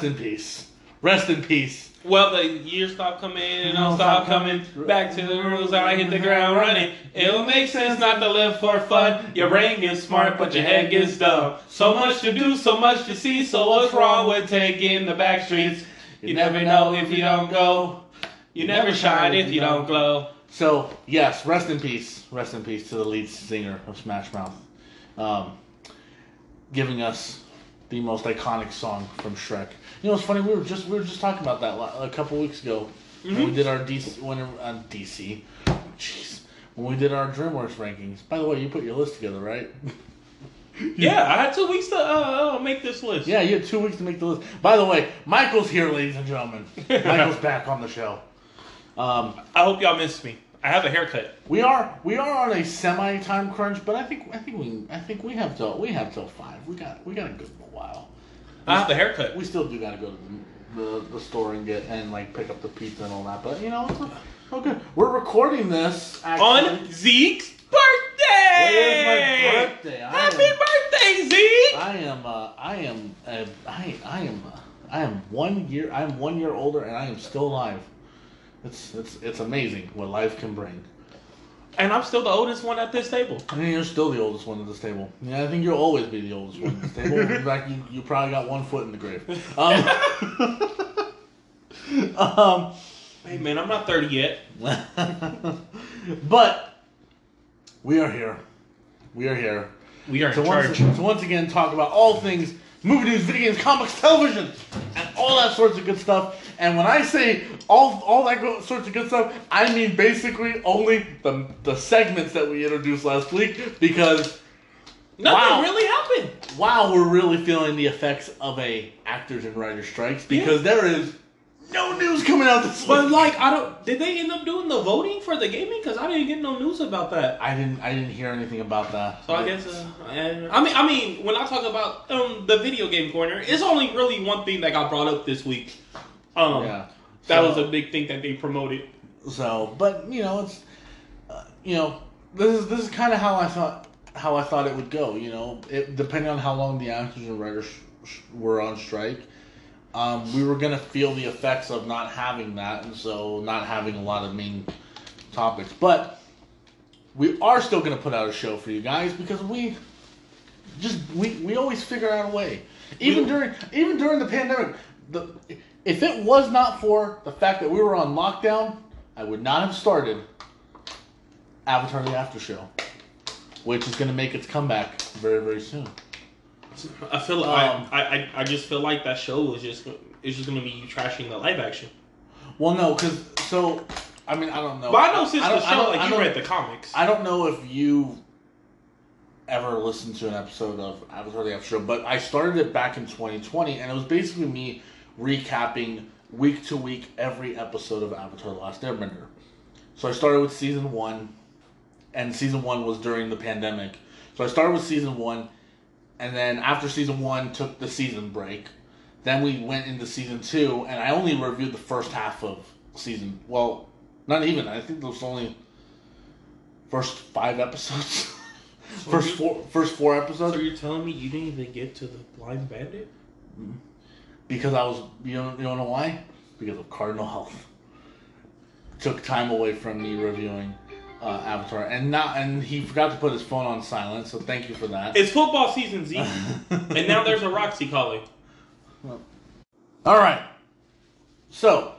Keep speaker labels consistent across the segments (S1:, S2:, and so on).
S1: Rest in peace. Rest in peace.
S2: Well, the years stop coming and I'll stop coming back to the rules. I hit the ground running. It'll make sense not to live for fun. Your brain gets smart, but your head gets dumb. So much to do, so much to see. So what's wrong with taking the back streets? You never know if you don't go. You never shine if you don't glow.
S1: So yes, rest in peace. Rest in peace to the lead singer of Smash Mouth, um, giving us the most iconic song from Shrek. You know, it's funny. We were just we were just talking about that a couple weeks ago when we did our DC when uh, DC. Jeez, when we did our DreamWorks rankings. By the way, you put your list together, right?
S2: Yeah, I had two weeks to uh, uh, make this list.
S1: Yeah, you had two weeks to make the list. By the way, Michael's here, ladies and gentlemen. Michael's back on the show. Um,
S2: I hope y'all missed me. I have a haircut.
S1: We are we are on a semi time crunch, but I think I think we I think we have till we have till five. We got we got a good while.
S2: I have the haircut.
S1: We still do got to go to the, the the store and get and like pick up the pizza and all that. But you know, okay. We're recording this actually.
S2: On Zeke's birthday!
S1: It is my birthday. I
S2: Happy
S1: am-
S2: birthday, Zeke!
S1: I am uh, I am uh, I I am uh, I am one year I am one year older and I am still alive. It's it's it's amazing what life can bring.
S2: And I'm still the oldest one at this table.
S1: I mean, you're still the oldest one at this table. Yeah, I think you'll always be the oldest one at this table. In fact, you, you probably got one foot in the grave. Um, um,
S2: Hey man, I'm not 30 yet.
S1: but we are here. We are here
S2: We are
S1: to
S2: in
S1: once,
S2: charge.
S1: to once again talk about all things movie news, video games, comics, television, and all that sorts of good stuff. And when I say all all that go, sorts of good stuff, I mean basically only the the segments that we introduced last week because
S2: Nothing
S1: Wow.
S2: really happened.
S1: wow, we're really feeling the effects of a actors and writers strikes because there is no news coming out this week.
S2: But like, I don't. Did they end up doing the voting for the gaming? Because I didn't get no news about that.
S1: I didn't I didn't hear anything about that.
S2: So I guess. Uh, I mean, I mean, when I talk about um, the video game corner, it's only really one thing that got brought up this week. Um,
S1: yeah.
S2: that
S1: So-
S2: was a big thing that they promoted.
S1: So, but you know, it's uh, you know, this is this is kind of how I thought how I thought it would go. You know, it, depending on how long the actors and writers sh- were on strike, um, we were gonna feel the effects of not having that, and so not having a lot of main topics. But we are still gonna put out a show for you guys because we just we we always figure out a way. Even during even during the pandemic, the if it was not for the fact that we were on lockdown, I would not have started Avatar: The After Show, which is going to make its comeback very very soon.
S2: I feel
S1: Um,
S2: I, I, I, I just feel like that show was just it's just gonna be you trashing the live action.
S1: Well, no, because so I mean I don't know.
S2: But I know since
S1: don't-
S2: the show, like
S1: I
S2: you read the comics.
S1: I don't know if you ever listened to an episode of Avatar: The After Show, but I started it back in 2020, and it was basically me recapping week to week every episode of Avatar: The Last Airbender. So I started with season one, and season one was during the pandemic. So I started with season one, and then after season one, took the season break. Then we went into season two, and I only reviewed the first half of season. Well, not even. I think there was only first five episodes. first
S2: you-
S1: four, first four episodes.
S2: so you're telling me you didn't even get to the blind bandit? Mm-hmm.
S1: Because I was you know you know why? Because of Cardinal Health. Took time away from me reviewing uh, Avatar, and not and he forgot to put his phone on silent. So thank you for that.
S2: It's football season, Z, and now there's a Roxy calling.
S1: All right. So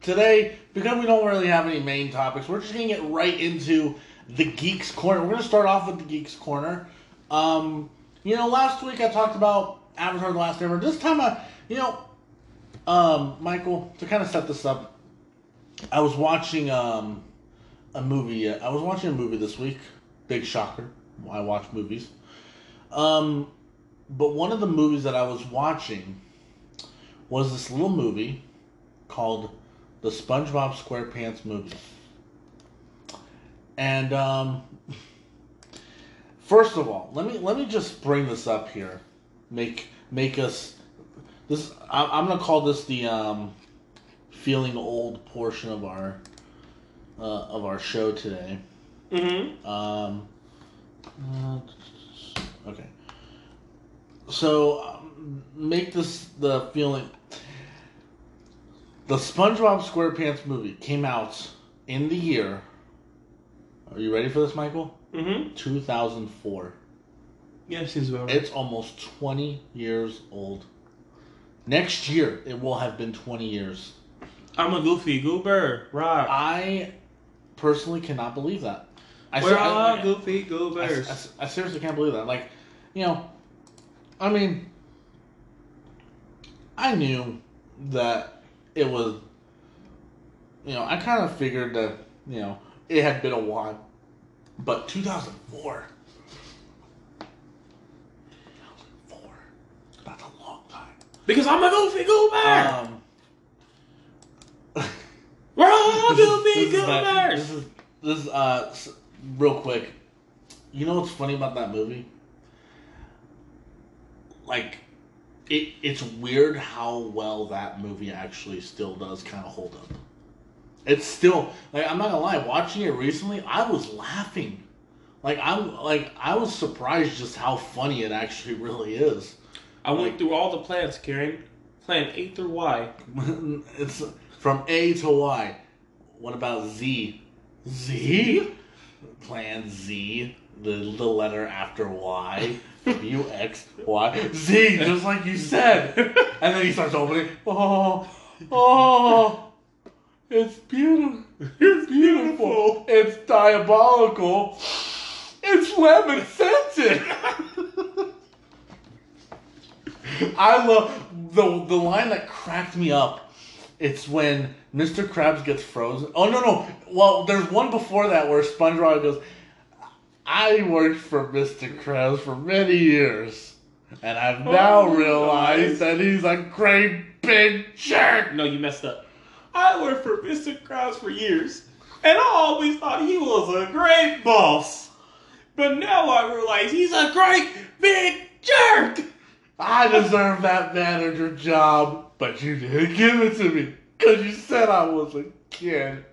S1: today, because we don't really have any main topics, we're just gonna get right into the Geeks Corner. We're gonna start off with the Geeks Corner. Um, you know, last week I talked about Avatar: The Last Airbender. This time, I, you know, um, Michael, to kind of set this up, I was watching um, a movie. I was watching a movie this week. Big shocker. I watch movies. Um, but one of the movies that I was watching was this little movie called the SpongeBob SquarePants movie. And um, first of all, let me let me just bring this up here. Make make us this. I, I'm gonna call this the um, feeling old portion of our uh, of our show today.
S2: Mm-hmm.
S1: Um, uh, okay. So um, make this the feeling. The SpongeBob SquarePants movie came out in the year. Are you ready for this, Michael?
S2: Mm-hmm.
S1: 2004.
S2: Yeah, seems about right.
S1: It's almost 20 years old. Next year, it will have been 20 years.
S2: I'm a goofy goober. Rock.
S1: I personally cannot believe that. I,
S2: We're
S1: ser-
S2: all
S1: I-
S2: goofy goobers.
S1: I- I seriously can't believe that. Like, you know, I mean, I knew that it was, you know, I kind of figured that, you know, it had been a while. But 2004. 2004. That's a long time.
S2: Because I'm a goofy goober.
S1: Um,
S2: We're all
S1: is-
S2: goofy
S1: this is
S2: goobers.
S1: This is this is uh real quick. You know what's funny about that movie? Like, it it's weird how well that movie actually still does kind of hold up. It's still like I'm not gonna lie. Watching it recently, I was laughing. Like I'm like I was surprised just how funny it actually really is.
S2: I went through all the plans, Karen. Plan A through Y.
S1: it's from A to Y. What about Z? Z? Plan Z, the the letter after Y. W X Y Z, just like you said. And then he starts opening. Oh, oh, it's beautiful. It's beautiful. It's diabolical. It's lemon scented. I love the the line that cracked me up. It's when Mr. Krabs gets frozen. Oh no no! Well, there's one before that where SpongeBob goes, "I worked for Mr. Krabs for many years, and I've oh now
S2: Oh,
S1: realized that he's a great big jerk."
S2: No, you messed up. I worked for Mr. Krabs for years, and I always thought he was a great boss. But now I realize he's a great big jerk.
S1: I deserve that manager job, but you didn't give it to me because you said I was a kid.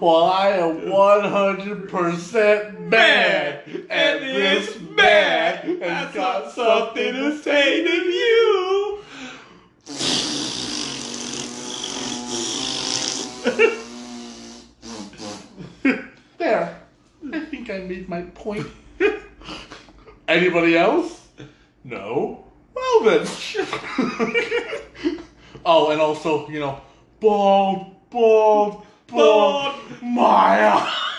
S1: Well, I am 100% mad, and this man has got something to say to you. There. I think I made my point. Anybody else? No. Well then. oh, and also, you know, bald, bald, bald, Maya.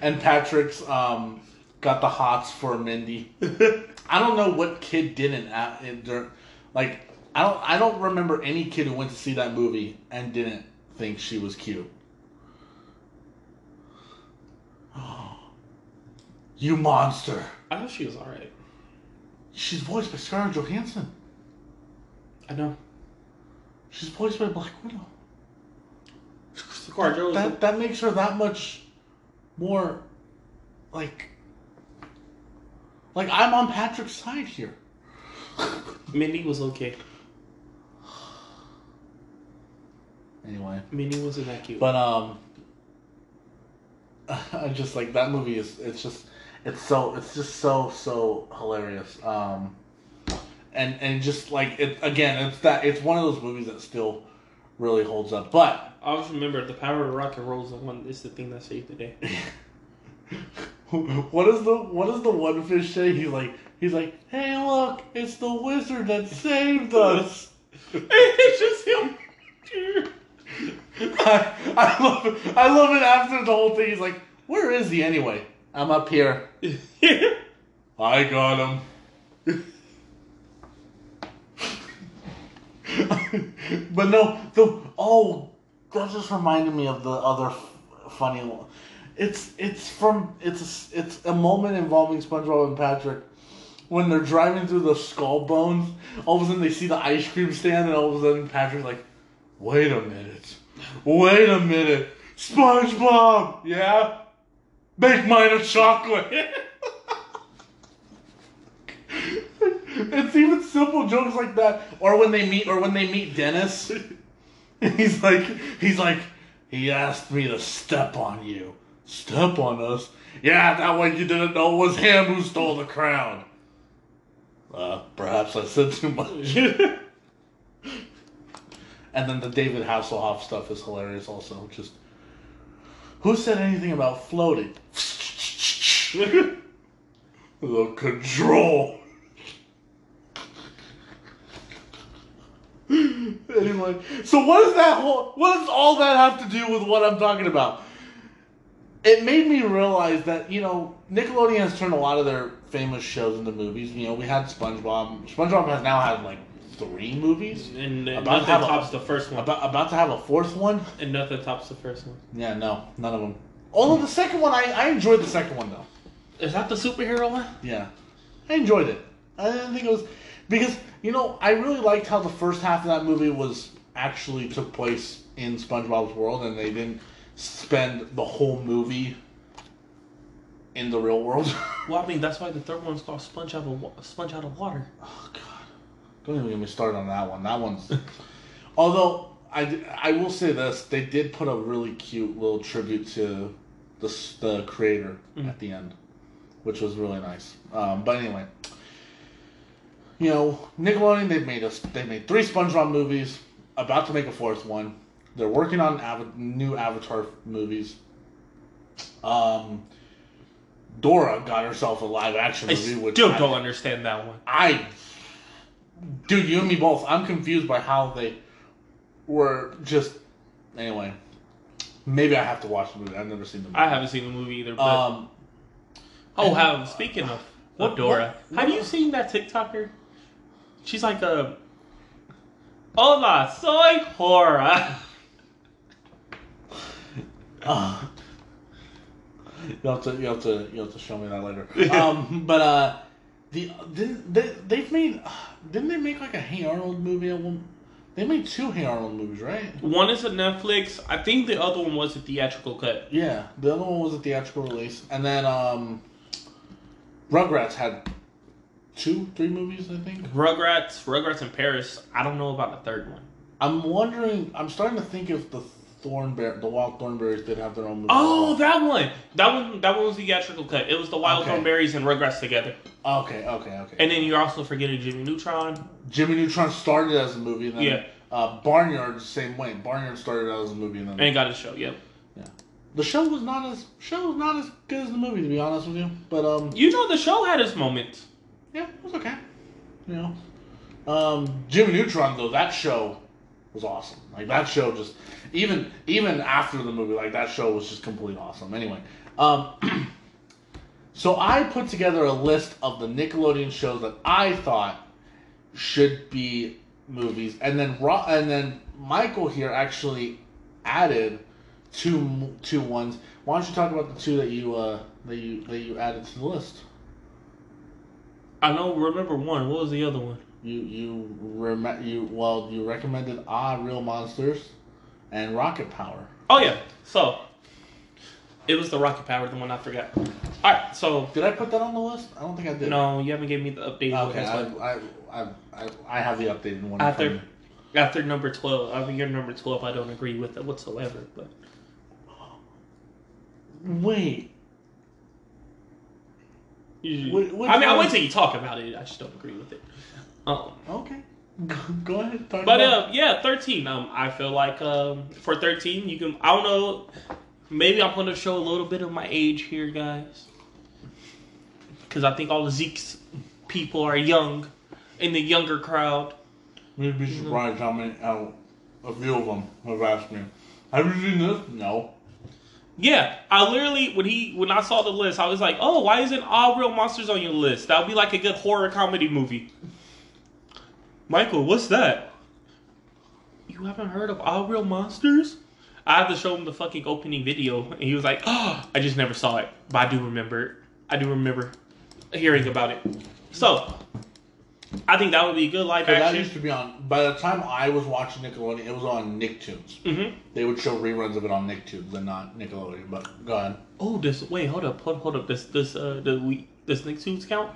S1: and Patrick's um got the hots for Mindy. I don't know what kid didn't at in dur- like I don't I don't remember any kid who went to see that movie and didn't think she was cute. You monster.
S2: I thought she was alright.
S1: She's voiced by Scarlett Johansson.
S2: I know.
S1: She's voiced by Black Widow.
S2: Joe was
S1: That that makes her that much more like like I'm on Patrick's side here.
S2: Mindy was okay.
S1: Anyway,
S2: Mindy wasn't that cute.
S1: but um I just like that movie is it's just it's so it's just so so hilarious. Um and and just like it again, it's that it's one of those movies that still really holds up. But
S2: I always remember the power of rock and roll is the one is the thing that saved the day.
S1: what is the what is the one fish say? He's like he's like, hey look, it's the wizard that saved us.
S2: it's just him.
S1: I, I love it. I love it after the whole thing. He's like, where is he anyway? I'm up here. I got him. but no, the oh, that just reminded me of the other f- funny one. It's it's from it's it's a moment involving SpongeBob and Patrick when they're driving through the skull bones. All of a sudden they see the ice cream stand, and all of a sudden Patrick's like, "Wait a minute, wait a minute, SpongeBob, yeah, make mine a chocolate." it's even simple jokes like that, or when they meet, or when they meet Dennis, he's like, he's like, he asked me to step on you. Step on us? Yeah, that way you didn't know it was him who stole the crown. Uh, perhaps I said too much. and then the David Hasselhoff stuff is hilarious also. Just, who said anything about floating? the control. anyway, so what does that whole what does all that have to do with what I'm talking about? It made me realize that you know Nickelodeon has turned a lot of their famous shows into movies. You know, we had SpongeBob. SpongeBob has now had like three movies.
S2: And uh,
S1: About to have a-
S2: tops the first one.
S1: About about to have a fourth one.
S2: and nothing tops the first one.
S1: Yeah, no, none of them. Although the second one, I, I enjoyed the second one though.
S2: Is that the superhero one?
S1: Yeah, I enjoyed it. I didn't think it was because you know I really liked how the first half of that movie was actually took place in SpongeBob's world, and they didn't spend the whole movie in the real world.
S2: Well, I mean, that's why the third one's called Sponge Out of Sponge Out of Water.
S1: oh God, don't even get me started on that one. That one's. Although I, I will say this, they did put a really cute little tribute to the the creator
S2: Mm.
S1: at the end, which was really nice. Um, but anyway, you know, Nickelodeon they've made us they made three SpongeBob movies, about to make a fourth one. They're working on Ava- new Avatar movies. Um, Dora got herself a live action
S2: I
S1: movie, which
S2: still
S1: I-
S2: don't understand that one.
S1: I, dude, you and me both. I'm confused by how they were just. Anyway, maybe I have to watch the movie. I've never seen the movie.
S2: I haven't seen the movie either. But
S1: Um,
S2: oh, have speaking of,
S1: What-
S2: of Dora,
S1: what-
S2: have you seen that TikToker? She's like a. Hola, soy Hora.
S1: uh, you have to you have to you have to show me that later. Um, but uh, the didn't they they've made didn't they make like a Hey Arnold movie at one? They made two Hey Arnold movies, right?
S2: One is a Netflix. I think the other one was a theatrical cut.
S1: Yeah, the other one was a theatrical release, and then um, Rugrats had two, three movies, I think.
S2: Rugrats, Rugrats in Paris. I don't know about the third one.
S1: I'm wondering. I'm starting to think if the Thornberry, the Wild Thornberries, did have their own movie.
S2: Oh, that one. That one. That one was the theatrical cut. It was the Wild
S1: Okay.
S2: Thornberries and Rugrats together.
S1: okay, okay, okay.
S2: And then you're also forgetting Jimmy Neutron.
S1: Jimmy Neutron started as a movie, and then
S2: Yeah.
S1: uh, Barnyard the same way. Barnyard started out as a movie, and then
S2: And got a show. Yep. Yeah.
S1: The show was not as show was not as good as the movie, to be honest with you. But um,
S2: You know the show had its moments.
S1: yeah, it was okay. You know, um, Jimmy Neutron though that show was awesome. Like that show just even even after the movie, like that show was just completely awesome. Anyway, um, so I put together a list of the Nickelodeon shows that I thought should be movies, and then Ro- and then Michael here actually added two two ones. Why don't you talk about the two that you uh, that you that you added to the list?
S2: I know. Remember one. What was the other one?
S1: You you rem- you well you recommended Ah Real Monsters and Rocket Power.
S2: Oh yeah. So it was the Rocket Power, the one I forgot. All right. So
S1: Did I put that on the list? I don't think I did.
S2: no, you haven't gave me the updated one.
S1: Okay, I. I, I, I, have the updated one.
S2: After-. After number twelve, I mean, your number twelve, I don't agree with it whatsoever. But
S1: Wait,
S2: I mean, I
S1: one?
S2: wouldn't you talk about it. I just don't agree with it. Um,
S1: okay, go, go ahead. Talk
S2: But
S1: about
S2: uh, yeah, thirteen. Um, I feel like um, for thirteen, you can. I don't know. Maybe I'm gonna show a little bit of my age here, guys, because I think all the Zeke's people are young, in the younger crowd.
S1: You'd be surprised how many, how a few of them have asked me, "Have you seen this?" No.
S2: Yeah, I literally when he when I saw the list, I was like, oh, why isn't Aaahh!!! Real Monsters on your list? That would be like a good horror comedy movie. Michael, what's that? You haven't heard of Aaahh!!! Real Monsters? I had to show him the fucking opening video, and he was like, "Oh, I just never saw it, but I do remember. it. I do remember hearing about it." So, I think that would be a good live
S1: So that used to be on. By the time I was watching Nickelodeon, it was on Nicktoons.
S2: Mm-hmm.
S1: They would show reruns of it on Nicktoons and not Nickelodeon. But go ahead.
S2: Oh, this wait, hold up, hold, hold up. This this uh the we this Nicktoons count?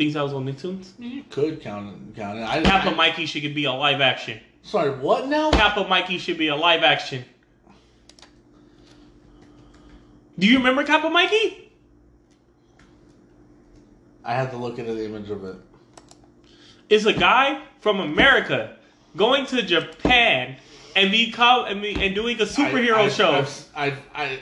S2: Things that was on Nicktoons. Mm-hmm.
S1: You could count it. Count it. I,
S2: Kappa
S1: I,
S2: Mikey should be a live action.
S1: Sorry, what now?
S2: Kappa Mikey should be a live action. Do you remember Kappa Mikey?
S1: I had to look into the image of it.
S2: It's a guy from America going to Japan and become and, be, and doing a superhero
S1: I, I,
S2: show.
S1: I've, I, I,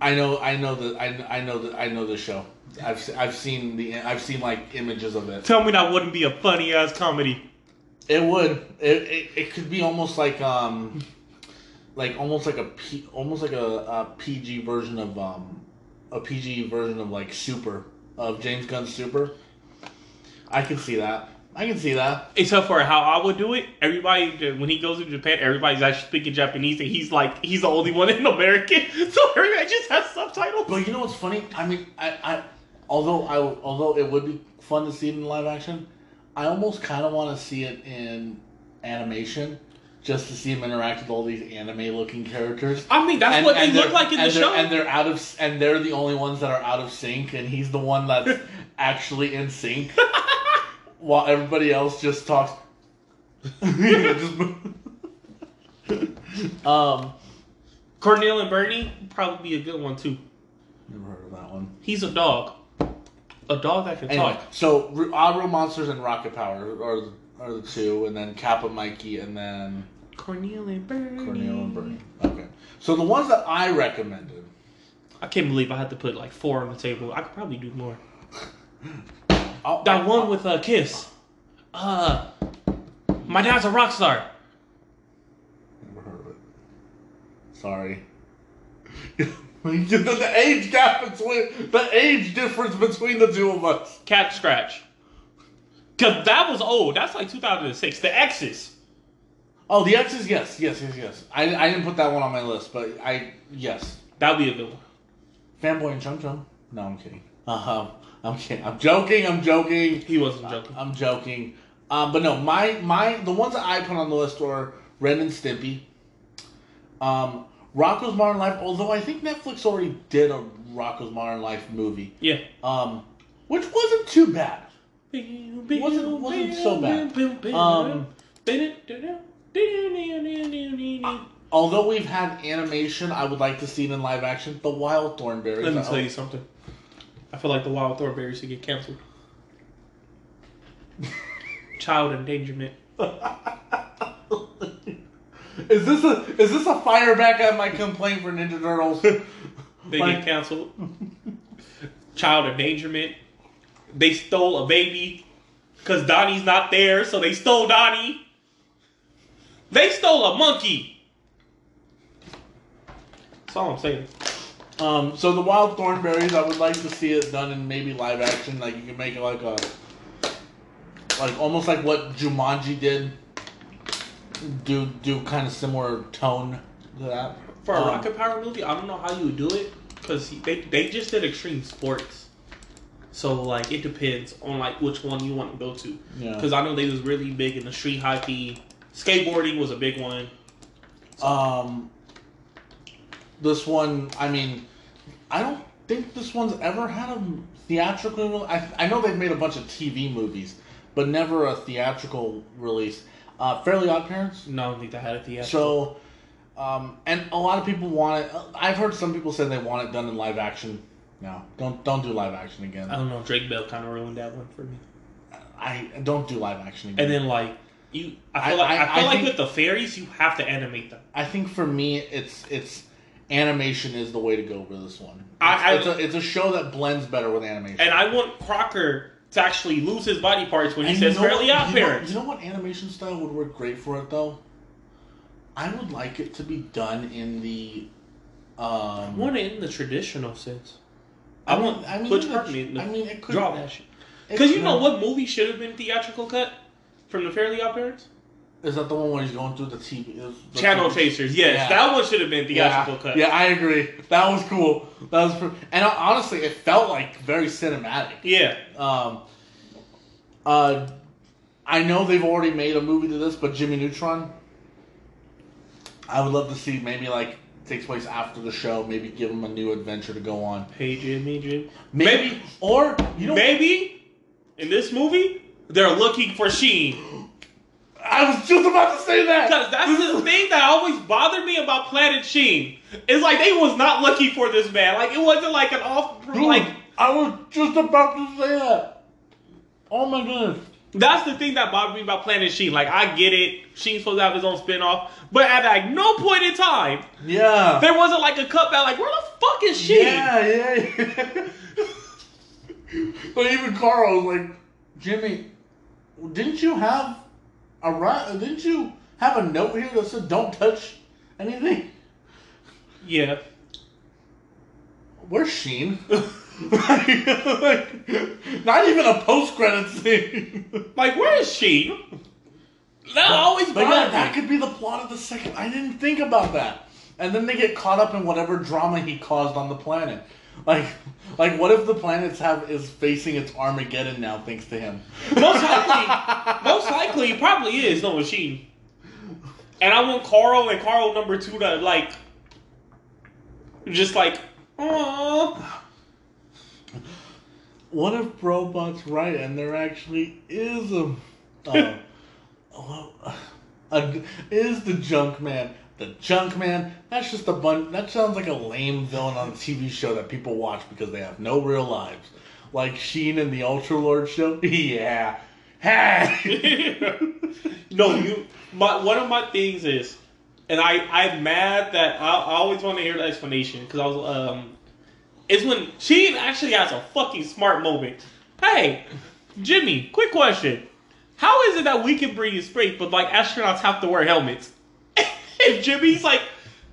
S1: I know, I know that, I, I know that, I know the show. I've, I've seen the, I've seen like images of it.
S2: Tell me that wouldn't be a funny ass comedy.
S1: It would. It, it, it could be almost like um, like almost like a P, almost like a, a PG version of um, a PG version of like Super of James Gunn's Super. I can see that. I can see that.
S2: Except for how I would do it, everybody when he goes to Japan, everybody's actually speaking Japanese, and he's like he's the only one in American, so everybody just has subtitles.
S1: But you know what's funny? I mean, I, I although I although it would be fun to see it in live action, I almost kind of want to see it in animation, just to see him interact with all these anime-looking characters.
S2: I mean, that's
S1: And-
S2: what they
S1: and
S2: look
S1: they're-
S2: like in the show.
S1: and they're out of and they're the only ones that are out of sync, and he's the one that's actually in sync, while everybody else just talks. Um,
S2: Corneil and Bernie probably be a good one too.
S1: never heard of that one.
S2: He's a dog, a dog that can
S1: Anyway,
S2: talk.
S1: so R- Aaahh!!! Real Monsters and Rocket Power are are the two, and then Kappa Mikey, and then
S2: Corneil and Bernie.
S1: Corneil and Bernie. Okay, so the ones that I recommended.
S2: I can't believe I had to put like four on the table. I could probably do more.
S1: I'll-
S2: That
S1: I'll-
S2: one with a kiss. Uh, my dad's a rock star.
S1: Never heard of it. Sorry. the age gap between the age difference between the two of us.
S2: Catscratch. Cause that was old. That's like 2006. The X's.
S1: Oh, the X's, yes, yes, yes, yes. I, I didn't put that one on my list, but I yes.
S2: That'd be a good one.
S1: Fanboy and Chum Chum. No, I'm kidding. Uh-huh. I'm kidding. I'm joking. I'm joking.
S2: He wasn't joking.
S1: I'm joking. Um, but no, my my the ones that I put on the list are Ren and Stimpy, um, Rocko's Modern Life. Although I think Netflix already did a Rocko's Modern Life movie,
S2: Yeah.
S1: um, which wasn't too bad. Wasn't- wasn't so bad. Um, Although we've had animation, I would like to see it in live action. The Wild Thornberries.
S2: Let me tell you something. I feel like the Wild Thornberries should get canceled. Child endangerment.
S1: Is this a is this a fire back at my complaint for Ninja Turtles?
S2: They
S1: Like-
S2: get canceled. Child endangerment. They stole a baby because Donnie's not there, so they stole Donnie. They stole a monkey. That's all I'm saying.
S1: Um, so the Wild Thornberries, I would like to see it done in maybe live action. Like you can make it like a, like almost like what Jumanji did. Do do kind of similar tone to that.
S2: For a
S1: Um,
S2: Rocket Power movie, I don't know how you would do it because they they just did extreme sports. So like it depends on like which one you want to go to.
S1: Yeah.
S2: Because I know they was really big in the street hockey. Skateboarding was a big one.
S1: Um, this one, I mean, I don't think this one's ever had a theatrical. I I know they've made a bunch of TV movies, but never a theatrical release. Uh, Fairly Odd Parents.
S2: No, I don't think they had a theater.
S1: So, um, and a lot of people want it. I've heard some people say they want it done in live action. No, don't don't do live action again.
S2: I don't know. Drake Bell kind of ruined that one for me.
S1: I don't do live action again.
S2: And then like you, I feel
S1: I-
S2: like I,
S1: I-
S2: feel
S1: I
S2: like
S1: think-
S2: with the fairies, you have to animate them.
S1: I think for me, it's it's animation is the way to go for this one. It's,
S2: I- I-
S1: it's, a, it's a show that blends better with animation.
S2: And I want Crocker to actually lose his body parts when he
S1: And
S2: says
S1: you know
S2: "Fairly
S1: what-
S2: Odd
S1: you know-
S2: Parents."
S1: You know what animation style would work great for it though? I would like it to be done in the. Um,
S2: I want it in the traditional sense. I want
S1: I mean,
S2: Butch
S1: it-
S2: Hartman.
S1: I mean, it could
S2: draw that shit. Because you know what movie should have been theatrical cut from the Fairly Odd Parents?
S1: Is that the one where he's going through the TV? the
S2: Channel
S1: TV
S2: Chasers. Yes,
S1: Yeah.
S2: that one should have been theatrical
S1: yeah,
S2: cut.
S1: Yeah, I agree. That was cool. That was, pr- and honestly, it felt like very cinematic.
S2: Yeah.
S1: Um, uh, I know they've already made a movie to this, but Jimmy Neutron. I would love to see maybe like takes place after the show. Maybe give him a new adventure to go on.
S2: Hey Jimmy, Jimmy.
S1: Maybe,
S2: Maybe-
S1: or you know,
S2: Maybe in this movie they're looking for Sheen.
S1: I was just about to say that.
S2: Because that's the thing that always bothered me about Planet Sheen. It's like they was not lucky for this man. Like it wasn't like an off
S1: Dude,
S2: like
S1: I was just about to say that. Oh my goodness.
S2: that's the thing that bothered me about Planet Sheen. Like I get it, Sheen's supposed to have his own spinoff, but at like no point in time
S1: Yeah.
S2: there wasn't like a cutback. Like where the fuck is Sheen?
S1: Yeah, yeah, yeah. but even Carl was like, Jimmy, didn't you have a right? Uh, didn't you have a note here that said don't touch anything?
S2: Yeah.
S1: Where's Sheen? like, not even a post credit scene.
S2: Like where is Sheen? That always
S1: but yeah, that could be the plot of the second. I didn't think about that. And then they get caught up in whatever drama he caused on the planet. Like, like what if the planet's have is facing its Armageddon now thanks to him?
S2: Most likely, most likely, it probably is no machine. And I want Carl and Carl number two to like, just like, oh,
S1: What if Robot's right and there actually is a, uh, a is the Junk Man? The Junk Man. That's just a bun. That sounds like a lame villain on a TV show that people watch because they have no real lives. Like Sheen in the Ultra Lord show. yeah. Hey.
S2: no, you. My one of my things is, and I I'm mad that I, I always want to hear the explanation because I was um, is when Sheen actually has a fucking smart moment. Hey, Jimmy, quick question. How is it that we can breathe straight, but like astronauts have to wear helmets? And Jimmy's like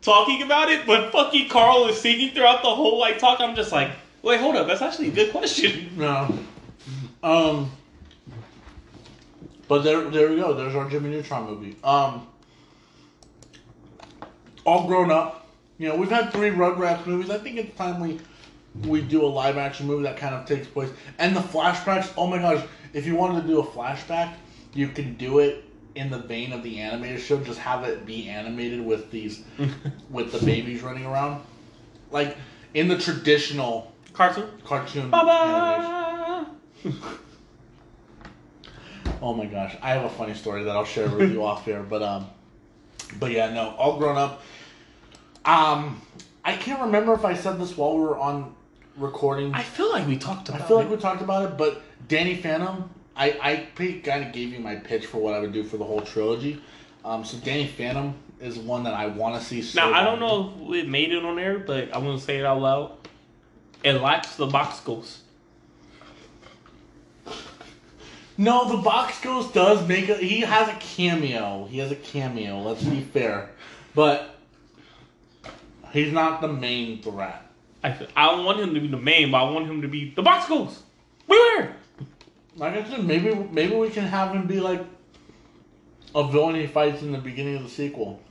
S2: talking about it, but fucking Carl is singing throughout the whole like talk. I'm just like, wait, hold up, that's actually a good question.
S1: No. Um. But there, there we go. There's our Jimmy Neutron movie. Um. All grown up. You know, we've had three Rugrats movies. I think it's time we we do a live action movie that kind of takes place. And the flashbacks. Oh my gosh! If you wanted to do a flashback, you can do it in the vein of the animated show. Just have it be animated with these, with the babies running around, like in the traditional
S2: Cartoon.
S1: cartoon
S2: Bye
S1: animation. Oh my gosh, I have a funny story that I'll share with you off here, but um, but yeah, no, all grown up. Um, I can't remember if I said this while we were on recording.
S2: I
S1: I,
S2: feel like we talked about.
S1: I feel like we talked about it, but Danny Phantom, I I kind of gave you my pitch for what I would do for the whole trilogy. Um, so Danny Phantom is one that I want to see. So
S2: Now I don't know if it made it on there, but I'm gonna say it out loud. It lacks the box ghost.
S1: No, the Box Ghost does make a. He has a cameo. He has a cameo. Let's be fair, but he's not the main threat.
S2: I I don't want him to be the main, but I want him to be the box ghost.
S1: Like I said, maybe maybe we can have him be like a villain he fights in the beginning of the sequel.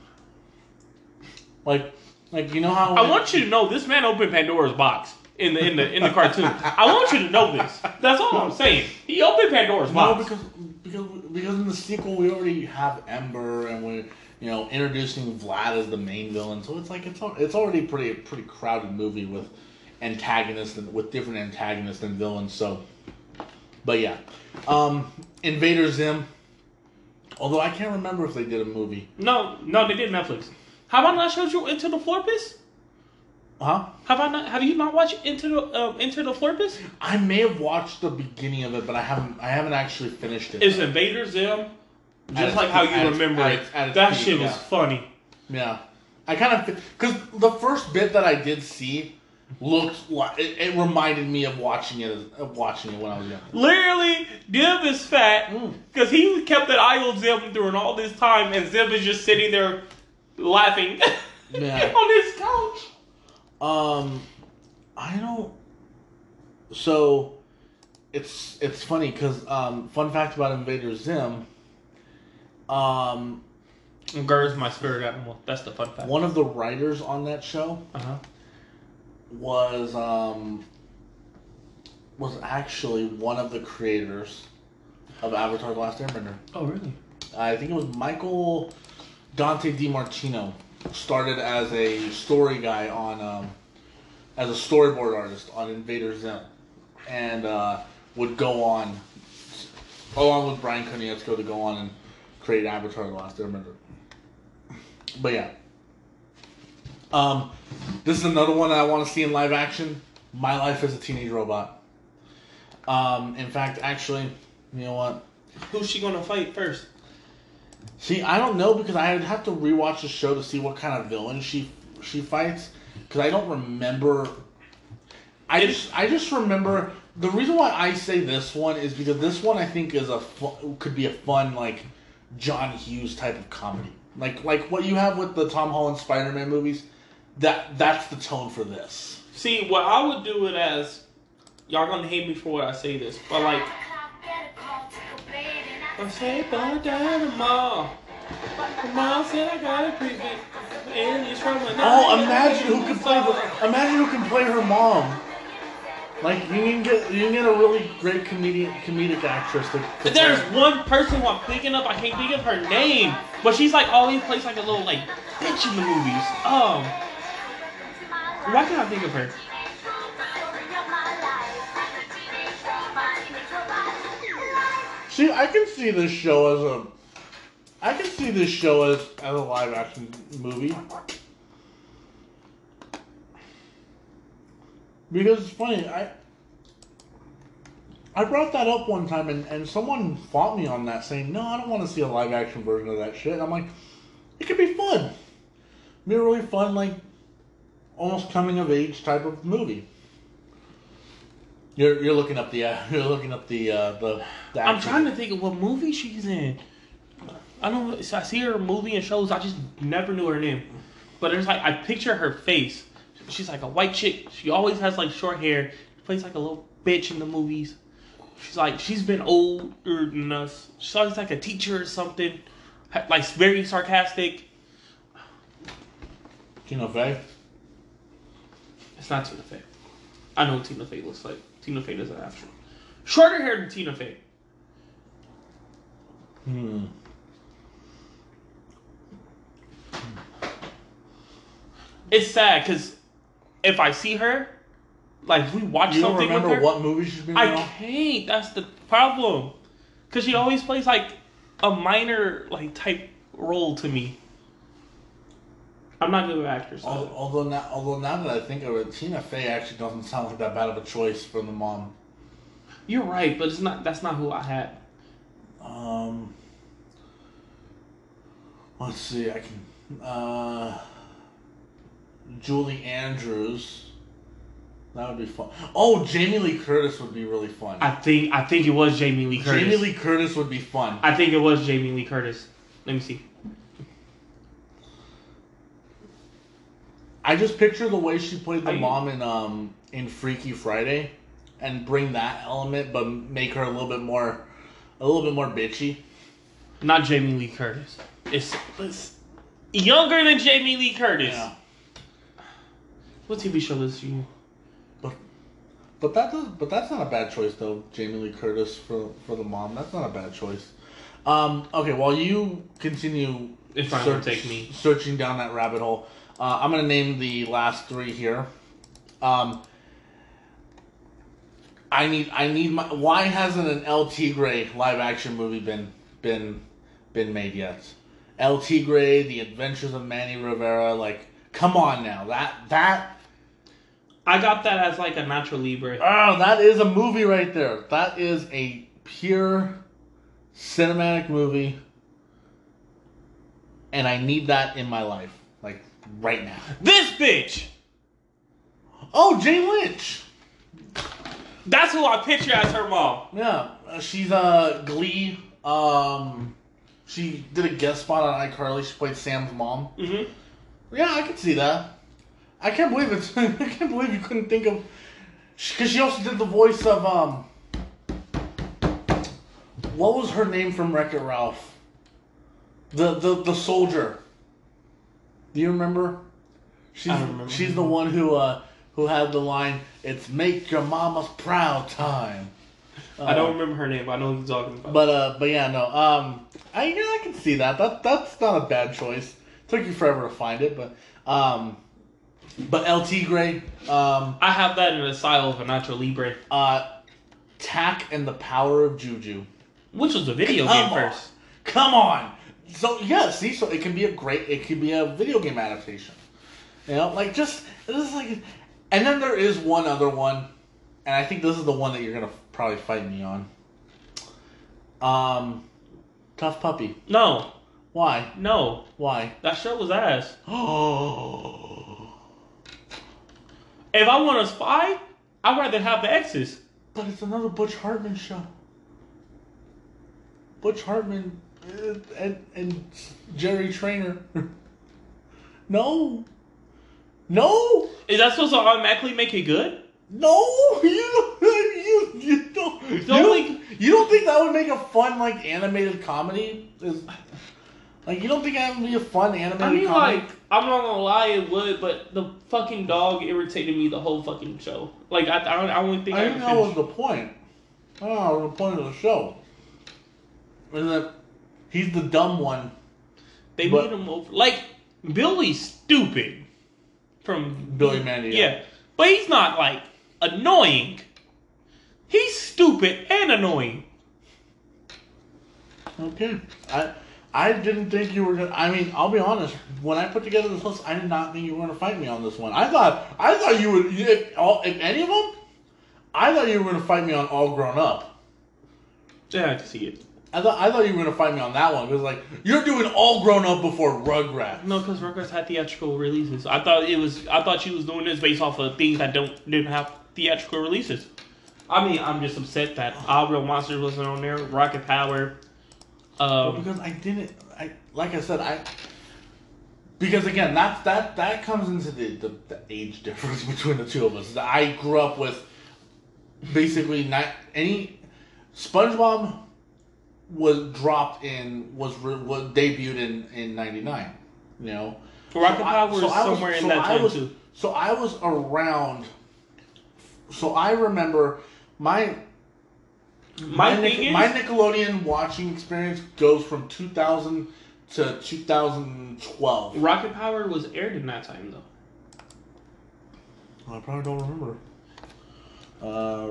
S1: Like, like you know how
S2: I want you to know this man opened Pandora's box in the in the in the cartoon. I want you to know this. That's all I'm saying. He opened Pandora's
S1: no
S2: box.
S1: because because because in the sequel we already have Ember and we're you know introducing Vlad as the main villain, so it's like it's al- it's already pretty pretty crowded movie with antagonists and with different antagonists and villains. So, but yeah, um, Invader Zim. Although I can't remember if they did a movie.
S2: no, no, they did Netflix. Have I not showed you Enter the Florpus?
S1: Huh?
S2: Have I not? Have you not watched Into the um, Enter the Florpus?
S1: I may have watched the beginning of it, but I haven't. I haven't actually finished it.
S2: It's Invader Zim, just like how you
S1: at
S2: remember
S1: at
S2: it.
S1: at
S2: That shit was funny.
S1: Yeah, I kind of because the first bit that I did see looked like it, it reminded me of watching it of watching it when I was young.
S2: Literally, Dib is fat
S1: Mm.
S2: because he kept an eye on Zim during all this time, and Zim is just sitting there laughing
S1: Yeah.
S2: on his couch.
S1: Um, I don't. So, it's it's funny because um, fun fact about Invader Zim. Um,
S2: GIR's my spirit animal. That's the fun fact.
S1: one of the writers on that show
S2: Uh-huh.
S1: Was um was actually one of the creators of Avatar: The Last Airbender.
S2: Oh, really?
S1: I think it was Michael Dante DiMartino. Started as a story guy on, um, as a storyboard artist on Invader Zim, and uh, would go on, along with Bryan Konietzko, to go on and create Avatar: The Last Airbender. But yeah. Um, this is another one that I want to see in live action. My Life as a Teenage Robot. Um, in fact, actually, you know what?
S2: Who's she gonna fight first?
S1: See, I don't know because I would have to rewatch the show to see what kind of villain she she fights because I don't remember. I just I just remember the reason why I say this one is because this one I think is a fu- could be a fun like John Hughes type of comedy like like what you have with the Tom Holland Spider Man movies. That that's the tone for this.
S2: See, what I would do it as, y'all gonna hate me for what I say this, but like, I say bye down the mall. The mom said I got a prevent aliens from.
S1: Oh, imagine who could play the imagine who can play her mom. Like you can get you can get a really great comedian comedic actress to. to
S2: There's
S1: play.
S2: one person who I'm thinking of. I can't think of her name, but she's like always plays like a little like bitch in the movies. Um, why can't I think of her?
S1: See, I can see this show as a. I can see this show as as a live action movie. Because it's funny, I I brought that up one time and, and someone fought me on that saying, No, I don't want to see a live action version of that shit. I'm like, it could be fun. Be a really fun, like almost coming of age type of movie. You're, you're looking up the uh, you're looking up the uh, the, the
S2: I'm trying to think of what movie she's in. I don't. I see her movie and shows. I just never knew her name. But there's like I picture her face. She's like a white chick. She always has like short hair. She plays like a little bitch in the movies. She's like she's been older than us. She's always like a teacher or something. Like very sarcastic.
S1: Tina Fey.
S2: It's not Tina Fey. I know what Tina Fey looks like. Tina Fey doesn't have short. Shorter hair than Tina Fey.
S1: Hmm.
S2: It's sad because if I see her, like we watch
S1: You
S2: something with her,
S1: what movie she's been in?
S2: I can't. That's the problem. Because she always plays like a minor like type role to me. I'm not good with actors.
S1: Al- Although now, although now that I think of it, Tina Fey actually doesn't sound like that bad of a choice for the mom.
S2: You're right, but it's not. That's not who I had.
S1: Um, let's see. I can. Uh, Julie Andrews. That would be fun. Oh, Jamie Lee Curtis would be really fun.
S2: I think. I think it was Jamie Lee Curtis.
S1: Jamie Lee Curtis would be fun.
S2: I think it was Jamie Lee Curtis. Let me see.
S1: I just picture the way she played the
S2: I-
S1: mom in um in Freaky Friday, and bring that element, but make her a little bit more, a little bit more bitchy.
S2: Not Jamie Lee Curtis. It's, it's younger than Jamie Lee Curtis.
S1: Yeah.
S2: What TV show is she? in?
S1: But but that does, but that's not a bad choice though. Jamie Lee Curtis for for the mom. That's not a bad choice. Um. Okay. While you continue,
S2: not gonna take me.
S1: searching down that rabbit hole. Uh, I'm gonna name the last three here. Um. I need I need my why hasn't an El Tigre live action movie been been been made yet? El Tigre, The Adventures of Manny Rivera, like come on now. That that
S2: I got that as like a Nacho Libre.
S1: Oh, that is a movie right there. That is a pure cinematic movie. And I need that in my life. Right now.
S2: This bitch.
S1: Oh, Jane Lynch.
S2: That's who I picture as her mom.
S1: Yeah. uh, She's uh Glee. Um she did a guest spot on iCarly. She played Sam's mom.
S2: Mm-hmm.
S1: Yeah, I can see that. I can't believe it. I can't believe you couldn't think of because she also did the voice of um. What was her name from Wreck It Ralph? The the the soldier. Do you remember? She's
S2: I remember.
S1: she's the one who uh who had the line. It's make your mama's proud time.
S2: I
S1: Uh,
S2: don't remember her name. But I know who you're talking about.
S1: But uh, but yeah, no. Um, I yeah, I can see that. That that's not a bad choice. Took you forever to find it, but um, but El Tigre, um,
S2: I have that in the style of a Nacho Libre,
S1: uh, Tak and the Power of Juju.
S2: which was a video
S1: Come
S2: game
S1: on.
S2: first.
S1: Come on. So yeah, see, so it can be a great, it can be a video game adaptation. You know, like just this is like, and then there is one other one, and I think this is the one that you're gonna probably fight me on. Um, T.U.F.F. Puppy.
S2: No,
S1: Why?
S2: no,
S1: Why?
S2: that show was ass.
S1: Oh,
S2: If I want a spy, I'd rather have the X's.
S1: but it's another Butch Hartman show. Butch Hartman Uh, and and Jerry Trainor. no, no.
S2: Is that supposed to automatically make it good?
S1: No, you you you don't. You
S2: The only-
S1: don't, you don't think that would make a fun like animated comedy? Is like you don't think that would be a fun animated
S2: I mean,
S1: comedy?
S2: like, I'm not gonna lie, it would, but the fucking dog irritated me the whole fucking show. Like, I, I don't, I don't think I,
S1: I think that was the point. Oh, the point of the show. Is that he's the dumb one.
S2: They
S1: but-
S2: made him over. Like, Billy's stupid. From
S1: Billy Mandy.
S2: Yeah, but he's not like annoying. He's stupid and annoying.
S1: Okay. I I didn't think you were gonna. I mean, I'll be honest. When I put together this list, I did not think you were gonna fight me on this one. I thought I thought you would. If all, if any of them, I thought you were gonna fight me on All Grown Up.
S2: Yeah, I can see it.
S1: I thought I thought you were gonna find me on that one because like you're doing All Grown Up before Rugrats.
S2: No, because Rugrats had theatrical releases. I thought it was. I thought she was doing this based off of things that don't didn't have theatrical releases. I mean, I'm just upset that Aaahh!!! Real Monsters wasn't on there. Rocket Power.
S1: Well,
S2: Um,
S1: because I didn't. I like I said I. Because again, that's that that comes into the, the, the age difference between the two of us. I grew up with basically not any SpongeBob was dropped in was re, was debuted in in '99. You know,
S2: Rocket
S1: So I-
S2: Power
S1: so I was-
S2: somewhere in
S1: so
S2: that
S1: I
S2: time
S1: was-
S2: too.
S1: So I was around. So I remember my
S2: My,
S1: my,
S2: thing
S1: Nic-
S2: is,
S1: my Nickelodeon watching experience goes from 2000 to 2012.
S2: Rocket Power was aired in that time though.
S1: I probably don't remember. Uh,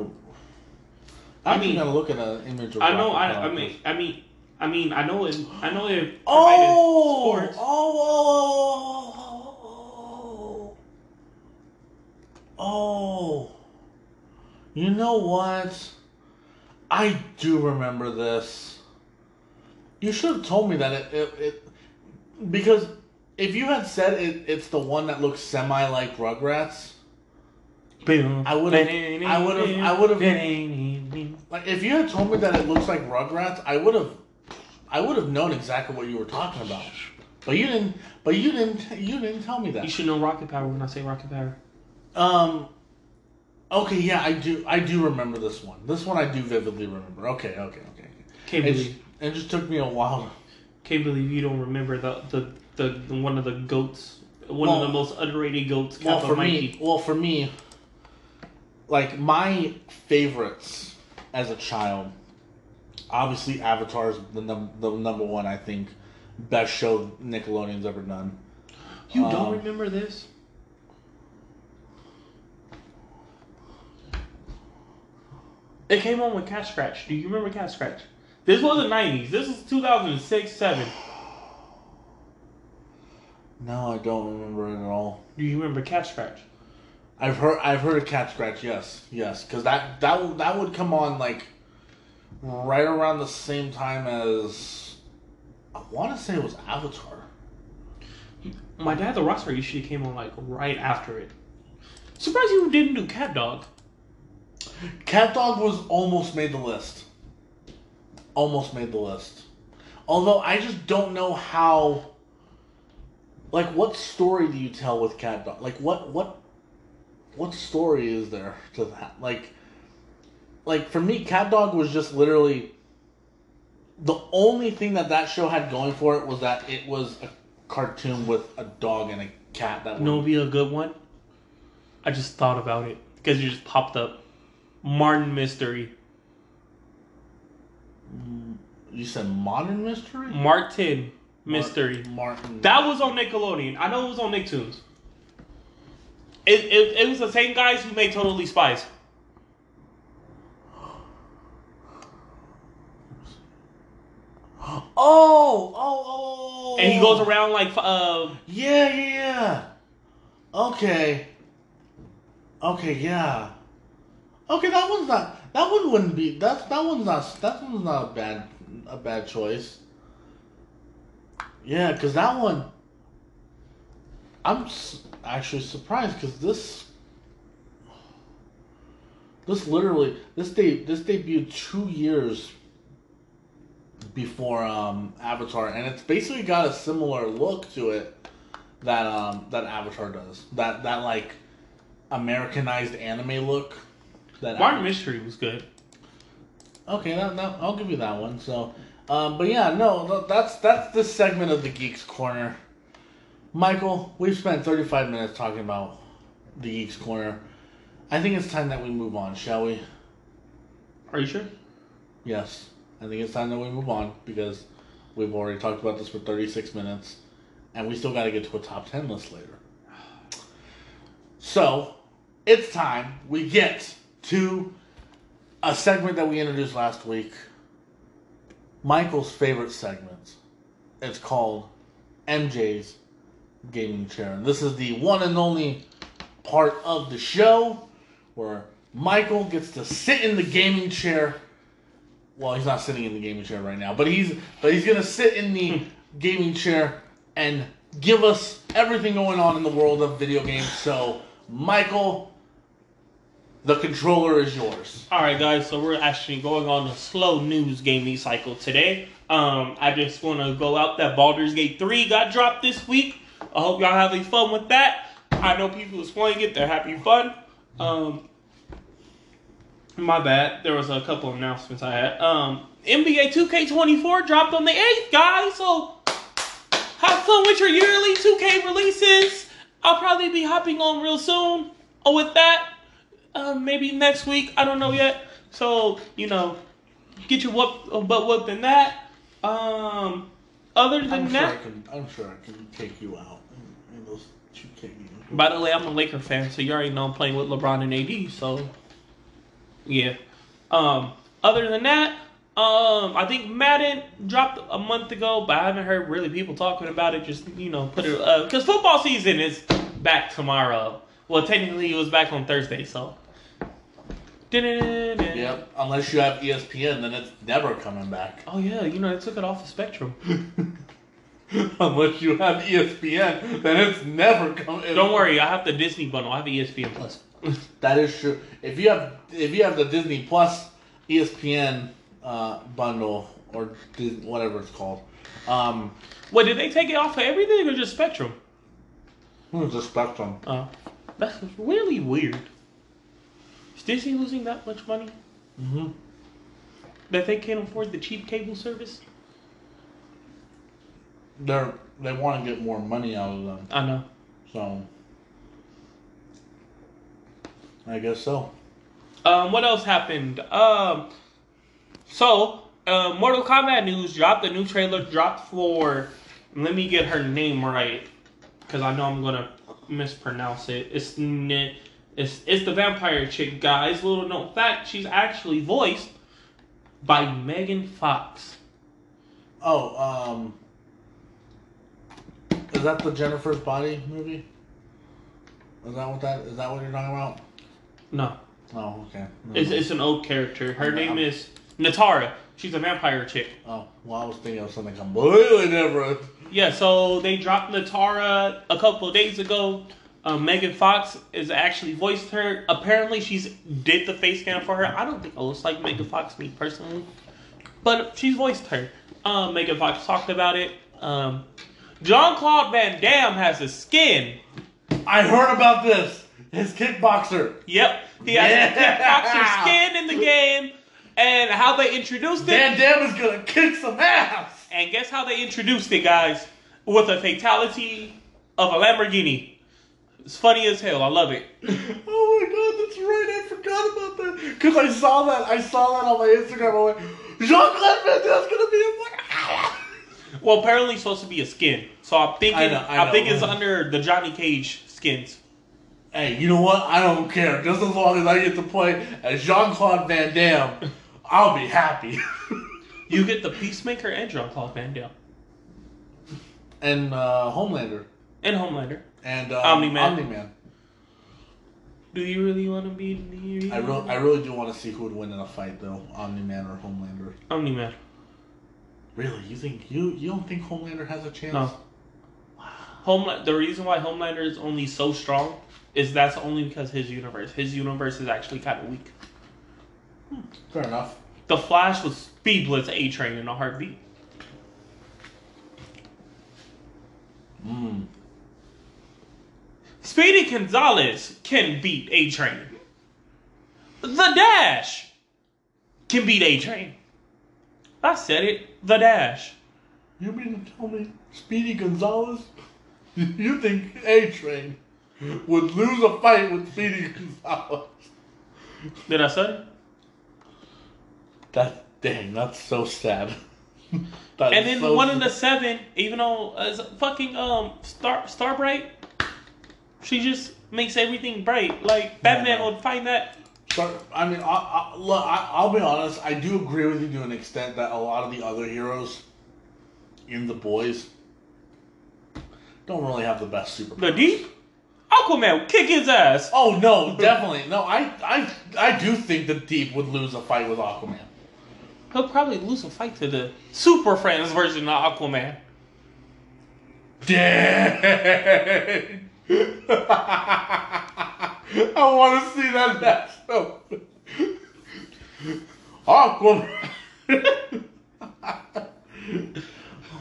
S2: I
S1: I'm
S2: mean-
S1: gonna look at an image. Of
S2: I know. I, I mean. I mean. I mean. I know it. I know it.
S1: Oh,
S2: provided
S1: oh, oh, oh, oh, oh. You know what? I do remember this. You should have told me that it, it, it because if you had said it, it's the one that looks semi like Rugrats. I would've- I would've- I would've- Like if you had told me that it looks like Rugrats, I would have, I would have known exactly what you were talking about. But you didn't. But you didn't. You didn't tell me that.
S2: You should know Rocket Power when I say Rocket Power.
S1: Um. Okay. Yeah, I do. I do remember this one. This one I do vividly remember. Okay. Okay. Okay.
S2: Can't
S1: It
S2: believe.
S1: just, it just took me a while.
S2: Can't believe you don't remember the the, the, the one of the goats, one
S1: Well-
S2: of the most underrated goats,
S1: Well, for me, well for me, like my favorites as a child, obviously Avatar is the num- the number one. I think best show Nickelodeon's ever done.
S2: You don't
S1: um,
S2: remember this? It came on with Catscratch. Do you remember Catscratch? This was the '90s. This was 2006, seven.
S1: No, I don't remember it at all.
S2: Do you remember Catscratch?
S1: I've heard I've heard of Catscratch. Yes, yes, because that that that would come on like right around the same time as I want to say it was Avatar.
S2: My dad, the Rockstar usually came on like right after it. Surprised you didn't do CatDog.
S1: Cat Dog was almost made the list. Almost made the list. Although I just don't know how. Like, what story do you tell with CatDog? Like, what what what story is there to that? Like, like for me, CatDog was just literally the only thing that that show had going for it was that it was a cartoon with a dog and a cat that
S2: No,
S1: would
S2: be a good one. I just thought about it because you just popped up. Martin Mystery.
S1: Mm, you said modern mystery
S2: Martin Mystery.
S1: Martin
S2: That was on Nickelodeon. I know it was on Nicktoons. It, it, it was the same guys who made Totally Spies.
S1: Oh, oh, oh.
S2: and he goes around like uh
S1: Yeah, yeah, yeah. Okay. Okay, yeah. Okay, that one's not. That one wouldn't be. That's that one's not. That one's not a bad a bad choice. Yeah, because that one. I'm actually surprised because this. This literally this de- this debuted two years before um, Avatar, and it's basically got a similar look to it that um, that Avatar does. That that like Americanized anime look. That
S2: Martin Mystery was good.
S1: Okay, that, that, I'll give you that one. So, um, but yeah, no, that's that's this segment of the Geeks Corner. Michael, we've spent 35 minutes talking about the Geeks Corner. I think it's time that we move on, shall we?
S2: Are you sure?
S1: Yes, I think it's time that we move on because we've already talked about this for 36 minutes, and we still got to get to a top 10 list later. So, it's time we get to a segment that we introduced last week. Michael's favorite segment. It's called MJ's Gaming Chair. And this is the one and only part of the show where Michael gets to sit in the gaming chair. Well, he's not sitting in the gaming chair right now, but he's but he's gonna sit in the gaming chair and give us everything going on in the world of video games. So, Michael, the controller is yours.
S2: All right, guys. So we're actually going on a slow news gaming cycle today. Um, I just want to go out that Baldur's Gate 3 got dropped this week. I hope y'all having fun with that. I know people is playing it; they're having fun. Um, my bad. There was a couple announcements I had. Um, NBA 2K24 dropped on the 8th, guys. So have fun with your yearly 2K releases. I'll probably be hopping on real soon. Oh, with that, uh, maybe next week. I don't know yet. So you know, get your whoop, uh, butt whooped in that. Um, other than
S1: I'm sure
S2: that,
S1: I can. I'm sure I can take you out those two
S2: by the way, I'm a Laker fan, so you already know I'm playing with LeBron and AD. So yeah. Um, other than that, um, I think Madden dropped a month ago, but I haven't heard really people talking about it. Just you know, put it because football season is back tomorrow. Well, technically, it was back on Thursday, so.
S1: Yep. Unless you have ESPN, then it's never coming back.
S2: Oh yeah, you know they took it off the Spectrum.
S1: Unless you have ESPN, then it's never coming.
S2: Don't worry, I have the Disney bundle. I have ESPN Plus.
S1: That is true. If you have if you have the Disney Plus ESPN uh, bundle or Dis- whatever it's called, um,
S2: Wait, did they take it off of everything or just Spectrum?
S1: it's a Spectrum.
S2: Oh, that's really weird. Is Disney losing that much money
S1: hmm
S2: that they can't afford the cheap cable service?
S1: They're they want to get more money out of them,
S2: I know.
S1: so I guess so.
S2: Um, what else happened? Um, so uh, Mortal Kombat news dropped. The new trailer dropped for. Let me get her name right, because I know I'm gonna mispronounce it. It's N- it's it's the vampire chick, guys. Little known fact: she's actually voiced by Megan Fox.
S1: Oh, um, is that the Jennifer's Body movie? Is that what that is? That what you're talking about?
S2: No,
S1: Oh, okay. No,
S2: it's
S1: no.
S2: it's an old character. Her
S1: Okay,
S2: name
S1: I'm-
S2: is Nitara. She's a vampire chick.
S1: Oh, well, I was thinking of something completely different.
S2: Yeah, so they dropped Nitara a couple of days ago. Um, Megan Fox is actually voiced her. Apparently, she's did the face scan for her. I don't think it looks like Megan Fox, me personally, but she's voiced her. Um, Megan Fox talked about it. Um, John Claude Van Damme has a skin.
S1: I heard about this. His kickboxer.
S2: Yep, he has
S1: Yeah.
S2: a kickboxer skin in the game, and how they introduced it.
S1: Van Damme is gonna kick some ass.
S2: And guess how they introduced it, guys? With a fatality of a Lamborghini. It's funny as hell. I love it.
S1: Oh my god, that's right. I forgot about that. Because I saw that. I saw that on my Instagram. I went, Jean Claude Van Damme's gonna be in.
S2: Well, apparently it's supposed to be a skin. So I'm thinking
S1: I know, I
S2: I, think it's under the Johnny Cage skins.
S1: Hey, you know what? I don't care. Just as long as I get to play as Jean Claude Van Damme, I'll be happy.
S2: You get the Peacemaker and Jean Claude Van Damme
S1: and uh, Homelander
S2: and Homelander.
S1: and um,
S2: Omni-Man.
S1: Omni-Man.
S2: Do you really want to be the
S1: I really, I really do want to see who would win in a fight though, Omni Man or Homelander.
S2: Omni Man?
S1: Really, you think you you don't think Homelander has a chance?
S2: No. Homeland. The reason why Homelander is only so strong is that's only because his universe. His universe is actually kind of weak.
S1: Fair enough.
S2: The Flash was Speed Blitz A Train in a heartbeat.
S1: Mm.
S2: Speedy Gonzalez can beat A Train. The Dash can beat A Train. I said it. The Dash.
S1: You mean to tell me Speedy Gonzalez? You think A Train would lose a fight with Speedy Gonzalez?
S2: Did I say?
S1: That dang, that's so sad. That
S2: And then
S1: so
S2: one of the seven, even though uh, fucking um Star Starbright, she just makes everything bright. Like Batman
S1: Yeah.
S2: would find that.
S1: Star- I mean, I, I, look, I, I'll be honest. I do agree with you to an extent that a lot of the other heroes in the boys don't really have the best super.
S2: The Deep, Aquaman would kick his ass.
S1: Oh no, definitely no. I, I, I do think the Deep would lose a fight with Aquaman.
S2: He'll probably lose a fight to the Super Friends version of Aquaman.
S1: Dang! I want to see that so Aquaman. Oh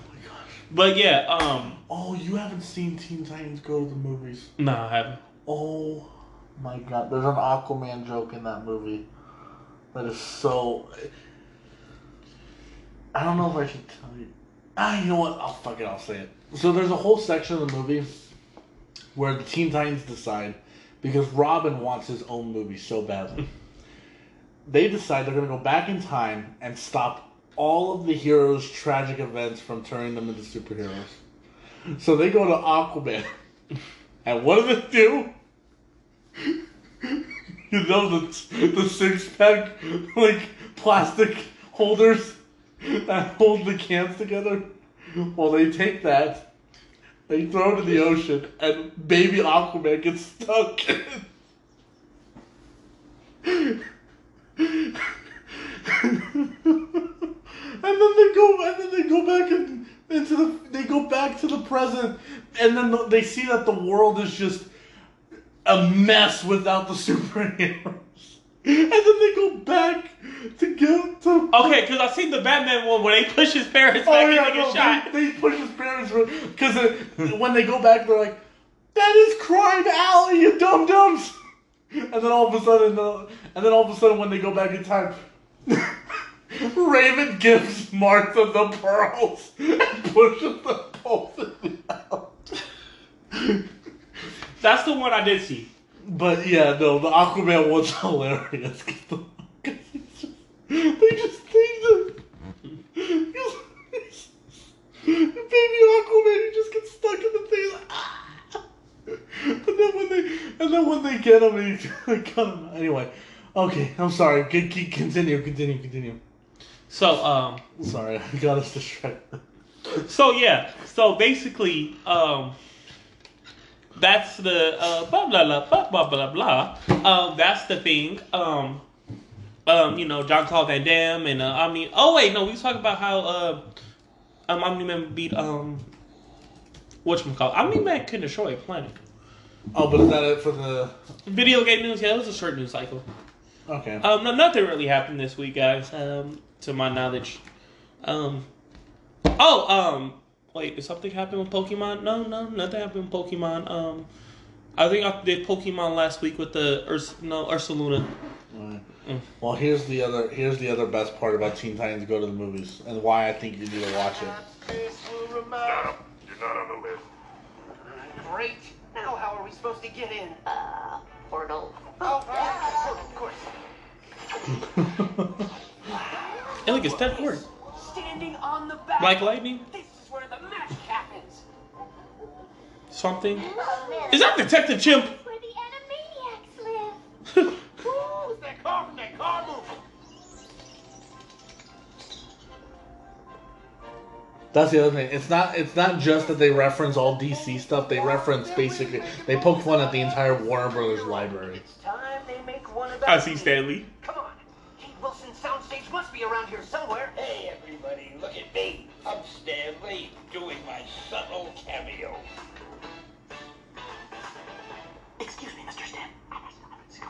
S1: my gosh.
S2: But yeah, um,
S1: Oh, you haven't seen Teen Titans Go to the movies?
S2: nah, I haven't.
S1: Oh my god, there's an Aquaman joke in that movie that is so. I don't know if I should tell you. Ah, you know what? I'll fuck it. I'll say it. So there's a whole section of the movie where the Teen Titans decide because Robin wants his own movie so badly. they decide they're gonna go back in time and stop all of the heroes' tragic events from turning them into superheroes. So they go to Aquaman. And what do they do? You know the the six pack like plastic holders that hold the cans together. Well, they take that, they throw it in the ocean, and baby Aquaman gets stuck. and then they go, and then they go back in, into the, they go back to the present, and then they see that the world is just a mess without the superheroes. And then they go back to get to.
S2: Okay, because I've seen the Batman one where they push his parents
S1: Oh yeah,
S2: and they
S1: no,
S2: shot.
S1: they, they push his parents because when they go back, they're like, "That is Crime Alley, you dum dums." And then all of a sudden, uh, and then all of a sudden, when they go back in time, Raven gives Martha the pearls and pushes them both in the house.
S2: That's the one I did see.
S1: But yeah, no, the Aquaman one's hilarious. the- just- they just think that baby Aquaman, he just gets stuck in the thing. Like, ah. And then when they and then when they get him, he like, cut him. Anyway, okay, I'm sorry. G- continue, continue, continue.
S2: So, um,
S1: Sorry, I got us distracted.
S2: so yeah, so basically, um, that's the uh, blah blah blah blah blah blah blah. Um, that's the thing. Um, um, you know, John Claude Van Damme and uh, Omni. Oh wait, no, we was talking about how uh, um, Omni Man beat um, whatchamacallit. Omni Man can destroy a planet.
S1: Oh, but is that it for the?
S2: Video game news, yeah, it was a short news cycle.
S1: Okay.
S2: Um, no, nothing really happened this week, guys. Um, to my knowledge. Um, oh, um, wait, did something happen with Pokemon? No, no, nothing happened with Pokemon. Um, I think I did Pokemon last week with the Urs, no Ursaluna.
S1: Alright.
S2: Mm.
S1: Well, here's the other here's the other best part about Teen Titans Go to the Movies and why I think you need to watch it.
S3: You're not on the list.
S4: Great. Now how are we supposed to get in?
S5: Uh, portal.
S4: Oh, of course.
S2: Hey, look, it's Ted Ford.
S4: Standing on the back.
S2: Like lightning,
S4: This is where the magic happens.
S2: something. Is that Detective Chimp?
S5: Where the Animaniacs live.
S4: Who's that car from that car movie?
S1: That's the other thing. It's not. It's not just that they reference all DC stuff. They reference basically. They poke fun at the entire Warner Brothers library.
S4: It's time they make one about
S2: I see. Stanley.
S4: Come on. Kate Wilson soundstage must be around here somewhere.
S6: Hey, everybody, look at me. I'm Stan Lee doing my subtle cameo.
S4: Excuse me, Mr. Stan.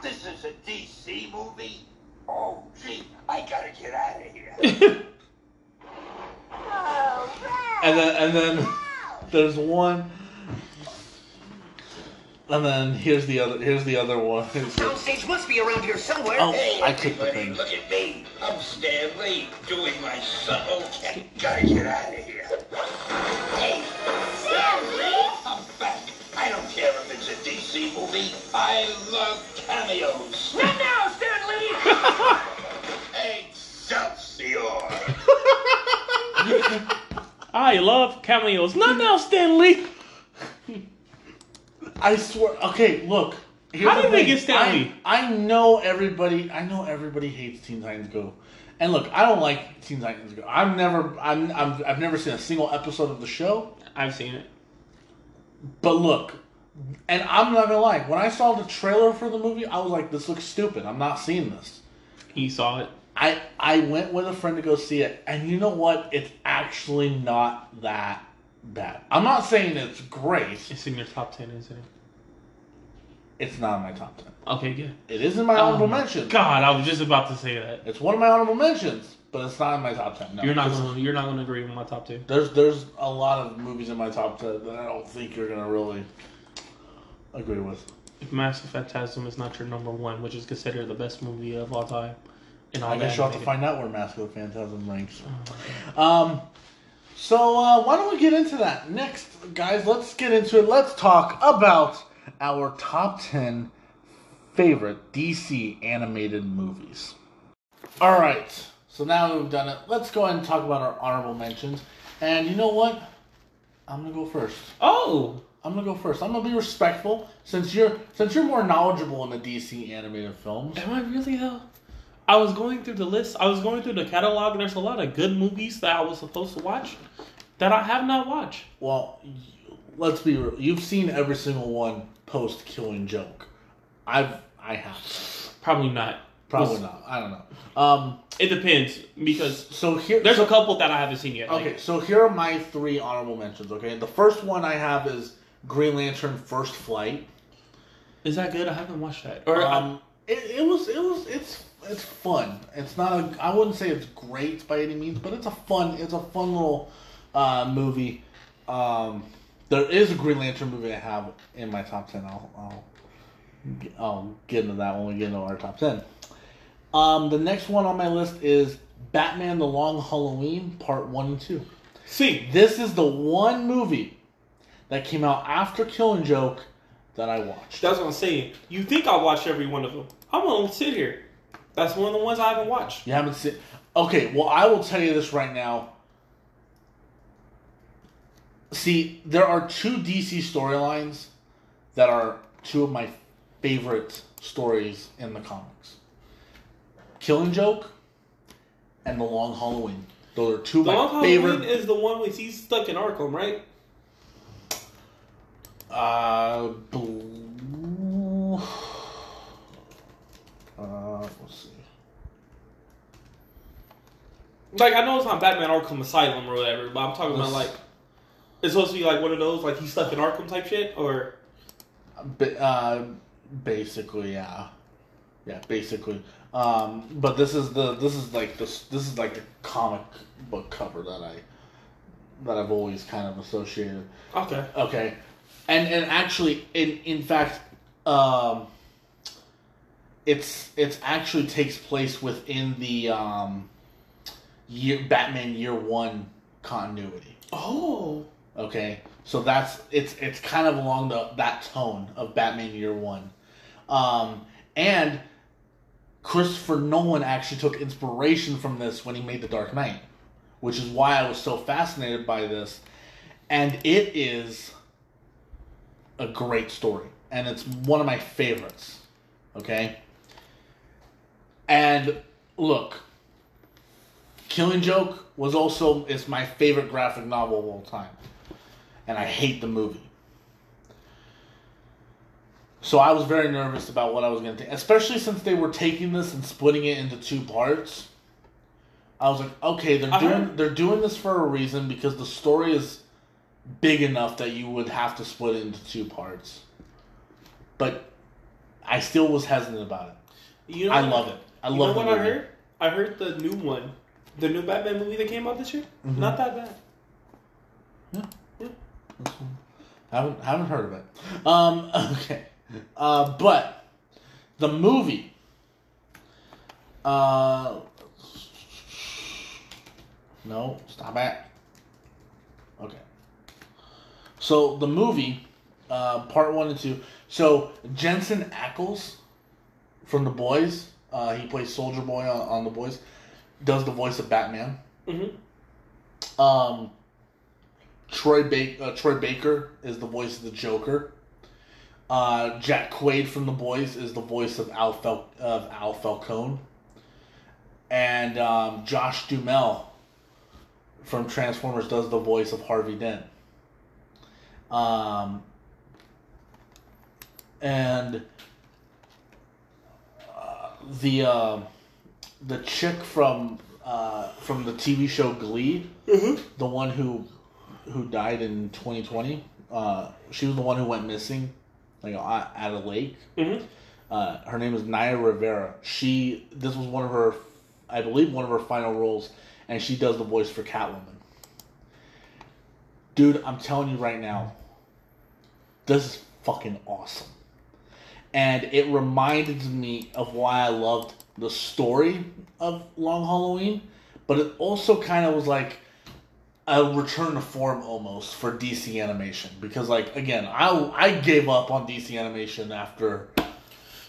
S6: This is a DC movie? Oh, gee, I gotta get out of here.
S5: Oh, Ralph.
S1: And then and then there's one. And then here's the other. Here's the other one. It's just-
S4: Soundstage must be around here somewhere.
S1: Oh,
S6: Hey,
S1: I clicked the thing.
S6: look at me. I'm Stan Lee doing my subtle cameo. Gotta get out of here. Hey,
S5: Stan Lee.
S6: I'm back. I don't care if it's a DC movie. I love cameos.
S4: Not now, Stan Lee!
S6: Excelsior!
S2: I love cameos. Not now, Stan Lee.
S1: I swear. Okay, look.
S2: How
S1: the
S2: did they get Stan Lee?
S1: I, I know everybody. I know everybody hates Teen Titans Go. And look, I don't like Teen Titans Go. I've never. I'm, I'm. I've never seen a single episode of the show.
S2: I've seen it.
S1: But look, and I'm not gonna lie. When I saw the trailer for the movie, I was like, "This looks stupid. I'm not seeing this."
S2: He saw it.
S1: I I went with a friend to go see it, and you know what? It's actually not that bad. I'm not saying it's great.
S2: It's in your top ten, isn't it?
S1: It's not in my top ten.
S2: Okay, good.
S1: It is in my honorable
S2: Oh my. God, I was just about to say that.
S1: It's one of my honorable mentions, but it's not in my top ten. No,
S2: You're not gonna. You're not gonna agree with my top two.
S1: There's there's a lot of movies in my top ten that I don't think you're gonna really agree with.
S2: If Mask of Phantasm is not your number one, which is considered the best movie of all time, and all
S1: I guess you'll have to find out where Mask of Phantasm ranks. Um, so uh, why don't we get into that next, guys? Let's get into it. Let's talk about our top ten favorite DC animated movies. All right. So now we've done it, let's go ahead and talk about our honorable mentions. And you know what? I'm gonna go first.
S2: Oh,
S1: I'm gonna go first. I'm gonna be respectful since you're since you're more knowledgeable in the DC animated films.
S2: am I really though? I was going through the list. I was going through the catalog. There's a lot of good movies that I was supposed to watch that I have not watched.
S1: Well, let's be real. You've seen every single one post Killing Joke. I've I have
S2: Probably not.
S1: probably
S2: Was-
S1: not. I don't know. Um.
S2: It depends because
S1: So here,
S2: there's
S1: so,
S2: a couple that I haven't seen yet. like-
S1: okay. So here are my three honorable mentions. Okay, the first one I have is Green Lantern First Flight.
S2: is that good? I haven't watched that. Or um,
S1: Um, it, it was it was it's it's fun. It's not a I wouldn't say it's great by any means, but it's a fun it's a fun little uh, movie. Um, there is a Green Lantern movie I have in my top ten. I'll I'll, I'll get into that when we get into our top ten. Um, the next one on my list is Batman: The Long Halloween Part One and Two.
S2: see,
S1: This is the one movie that came out after Killing Joke that I watched.
S2: that's what I'm saying. You think I watched every one of them? I'm gonna sit here. That's one of the ones I haven't watched.
S1: You haven't seen. Okay, well, I will tell you this right now. See, there are two DC storylines that are two of my favorite stories in the comics Killing Joke and The Long Halloween. Those are two of
S2: The
S1: my
S2: Long
S1: favorite.
S2: Halloween is the one with he's stuck in Arkham, right?
S1: Uh, bl- uh, let's see.
S2: Like I know it's not Batman Arkham Asylum or whatever, but I'm talking about like it's supposed to be like one of those like he's stuck in Arkham type shit, or
S1: uh, basically, yeah, yeah, basically. Um, but this is the this is like this this is like the comic book cover that I that I've always kind of associated.
S2: okay.
S1: Okay, and and actually, in in fact, um, it's it's actually takes place within the um, year Batman Year One continuity.
S2: Oh,
S1: Okay, so that's it's it's kind of along the that tone of Batman Year One, um, and Christopher Nolan actually took inspiration from this when he made The Dark Knight, which is why I was so fascinated by this, and it is a great story, and it's one of my favorites. Okay, and look, Killing Joke was also is my favorite graphic novel of all time, and I hate the movie. So I was very nervous about what I was going to take, especially since they were taking this and splitting it into two parts. I was like, okay, they're
S2: I
S1: doing
S2: heard-
S1: they're doing this for a reason because the story is big enough that you would have to split it into two parts. But I still was hesitant about it.
S2: You know,
S1: I love it. I
S2: you
S1: love
S2: know what I heard? I heard the new one, the new Batman movie that came out this year.
S1: Mhm.
S2: Not that bad.
S1: Haven't haven't heard of it. Um, okay, uh, but the movie. Uh, no, stop it. Okay. So the movie, uh, part one and two. So Jensen Ackles from The Boys, uh, he plays Soldier Boy on, on The Boys, does the voice of Batman.
S2: Mm-hmm.
S1: Um, Troy ba- uh, Troy Baker is the voice of the Joker. Uh, Jack Quaid from The Boys is the voice of Al Fal- of Al Falcone. And um, Josh Duhamel from Transformers does the voice of Harvey Dent. Um, and uh, the uh, the chick from uh, from the TV show Glee, the one who who died in 2020. Uh, she was the one who went missing, like at a lake.
S2: Mm-hmm.
S1: Uh, her name is Naya Rivera. She this was one of her, I believe, one of her final roles, and she does the voice for Catwoman. Dude, I'm telling you right now, this is fucking awesome, and it reminded me of why I loved the story of Long Halloween, but it also kind of was like a return to form almost for DC animation because like again I I gave up on DC animation after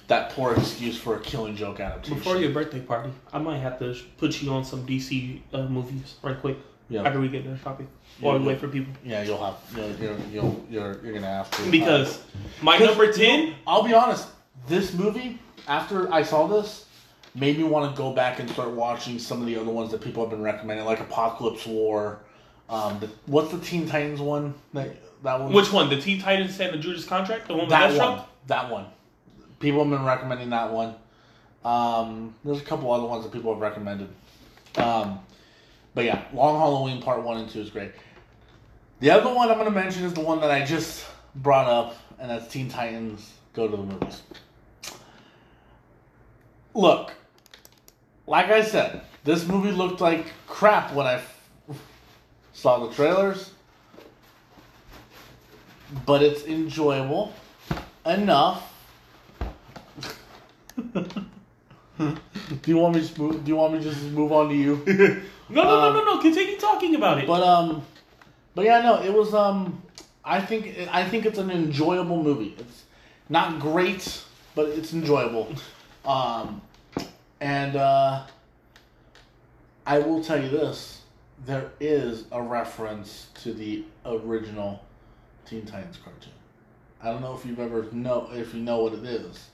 S1: that poor excuse for a Killing Joke adaptation.
S2: Before your birthday party, I might have to put you on some DC uh, movies right quick.
S1: Yeah.
S2: After we get while we
S1: Yeah.
S2: wait for people.
S1: yeah, you'll have you're you're you'll, you're, you're gonna have to
S2: Because my number ten,
S1: I'll be honest. This movie, after I saw this, made me want to go back and start watching some of the other ones that people have been recommending, like Apokolips War. Um, the, what's the Teen Titans one? That that one.
S2: which one? The Teen Titans and the Judas Contract, the one with
S1: that
S2: Deathstroke.
S1: one. That one. People have been recommending that one. Um, there's a couple other ones that people have recommended. Um, but yeah, Long Halloween Part One and Two is great. The other one I'm going to mention is the one that I just brought up, and that's Teen Titans Go to the Movies. Look, like I said, this movie looked like crap when I saw the trailers, but it's enjoyable enough. do you want me to move, do you want me to just move on to you?
S2: No, no,
S1: Um,
S2: no, no, no. Continue talking about it.
S1: But um, but yeah, no, it was um, I think I think it's an enjoyable movie. It's not great, but it's enjoyable. Um, and uh, I will tell you this: there is a reference to the original Teen Titans cartoon. I don't know if you've ever know if you know what it is,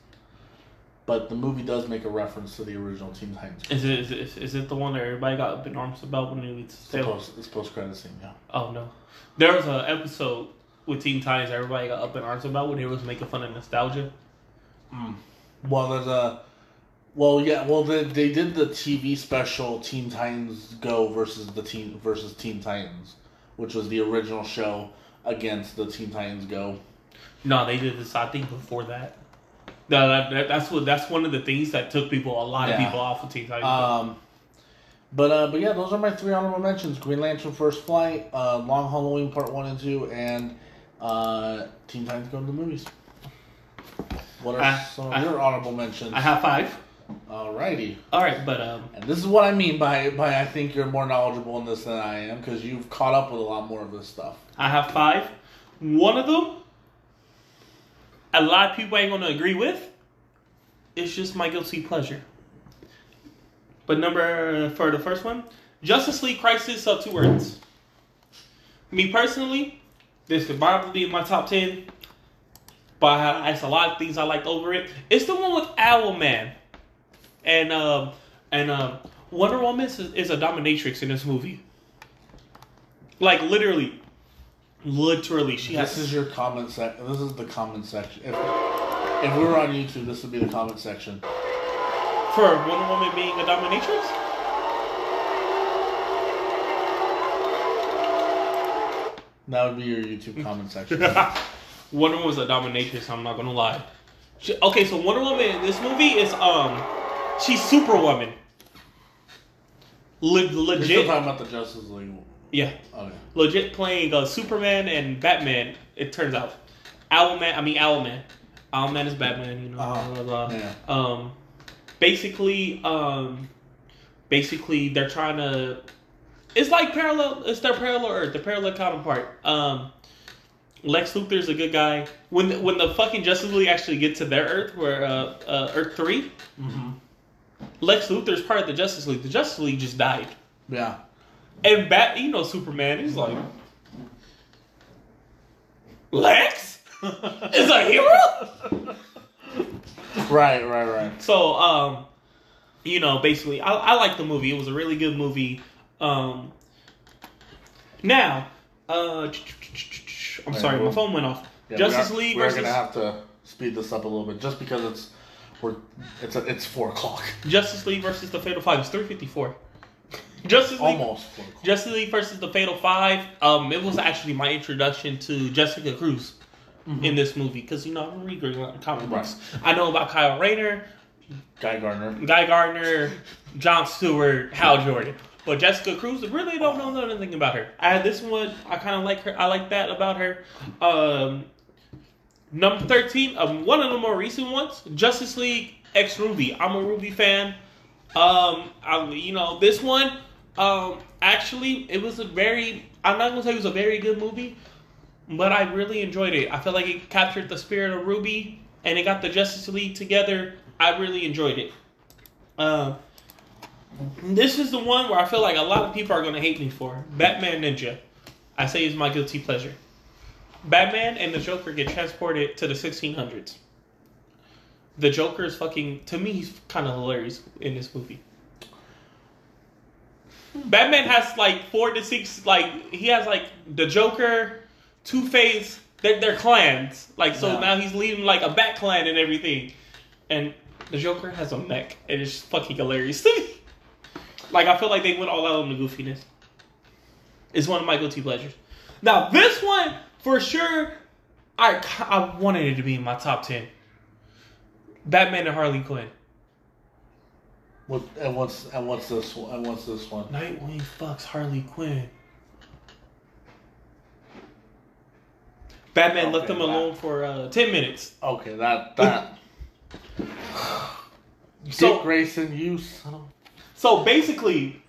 S1: but the movie does make a reference to the original Teen Titans.
S2: is it, is it is it the one that everybody got up in arms about when he they
S1: It's post, it's post credit scene, yeah.
S2: Oh no, there was an episode with Teen Titans. Everybody got up in arms about when they was making fun of nostalgia. Mm.
S1: Well, there's a. Well, yeah. Well, they, they did the TV special Teen Titans Go versus the Teen versus Teen Titans, which was the original show against the Teen Titans Go.
S2: No, they did this. I think before that. No, that, that, that's what that's one of the things that took people a lot of people off of Teen Titans.
S1: Um, but uh, but yeah, those are my three honorable mentions: Green Lantern First Flight, uh, Long Halloween Part One and Two, and uh, Teen Titans Go to the Movies. What are
S2: I-
S1: some of your honorable mentions?
S2: I have five.
S1: Alrighty.
S2: All right, but um,
S1: And this is what I mean by by I think you're more knowledgeable in this than I am because you've caught up with a lot more of this stuff.
S2: I have five. One of them, a lot of people ain't gonna agree with. It's just my guilty pleasure. But number for the first one, Justice League Crisis of Two Earths. Me personally, this could probably be in my top ten. But I it's a lot of things I liked over it. It's the one with Owlman, and um and um Wonder Woman is, is a dominatrix in this movie. Like literally, literally, she has.
S1: This is your comment section. This is the comment section. If, if we were on YouTube, this would be the comment section.
S2: for Wonder Woman being a dominatrix.
S1: That would be your YouTube comment section.
S2: Wonder Woman was a dominatrix. I'm not gonna lie. She, okay, so Wonder Woman in this movie is um, she's Superwoman. Le-
S1: You're still
S2: legit,
S1: talking about the Justice League.
S2: yeah,
S1: Okay.
S2: legit playing uh, Superman and Batman. It turns out, Owlman. I mean Owlman. Owlman is Batman. You know.
S1: Uh-huh.
S2: blah, blah, blah.
S1: Yeah.
S2: Um, basically, um, basically they're trying to. It's like parallel. It's their parallel Earth, the parallel counterpart. Um, Lex Luthor's a good guy. When the, when the fucking Justice League actually get to their Earth, where uh, uh, Earth 3
S1: Mm-hmm.
S2: Lex Luthor is part of the Justice League. The Justice League just died,
S1: Yeah.
S2: and Bat, you know, Superman. He's like, Lex is a hero.
S1: Right, right, right.
S2: So, um, you know, basically, I, I like the movie. It was a really good movie. Um, now, uh, I'm sorry, my phone went off.
S1: Yeah,
S2: Justice
S1: we are,
S2: League
S1: We're
S2: versus
S1: gonna have to speed this up a little bit, just because it's we're it's a, it's four o'clock.
S2: Justice League versus the Fatal Five. It's three fifty four. Justice League.
S1: Almost four o'clock.
S2: Justice League versus the Fatal Five. Um, it was actually my introduction to Jessica Cruz in this movie because you know I'm reading a lot of comic books. I know about Kyle Rayner,
S1: Guy Gardner.
S2: Guy Gardner, John Stewart, Hal Jordan. But Jessica Cruz, really don't know anything about her. I had this one, I kind of like her. I like that about her. Um, number 13, um, one of the more recent ones, Justice League X RWBY. I'm a RWBY fan. Um, I, you know, this one, um, actually, it was a very, I'm not going to say it was a very good movie, but I really enjoyed it. I felt like it captured the spirit of RWBY and it got the Justice League together. I really enjoyed it. Um, this is the one where I feel like a lot of people are going to hate me for. Batman Ninja. I say it's my guilty pleasure. Batman and the Joker get transported to the 1600s. The Joker is fucking, to me, he's kind of hilarious in this movie. Batman has like four to six, like, he has like the Joker, Two Face, they're, they're clans. Like, so
S1: Yeah.
S2: now he's leading like a Bat clan and everything. And the Joker has a mech, and it's fucking hilarious to me. Like, I feel like they went all out on the goofiness. It's one of my guilty pleasures. Now, this one, for sure, I, I wanted it to be in my top 10. Batman and Harley Quinn.
S1: What and what's and what's this one? And what's this one?
S2: Nightwing fucks Harley Quinn. Batman left
S1: Okay,
S2: them
S1: that-
S2: alone for uh, 10 minutes.
S1: Okay, that that.
S2: So-
S1: Dick Grayson, you son of.
S2: So basically,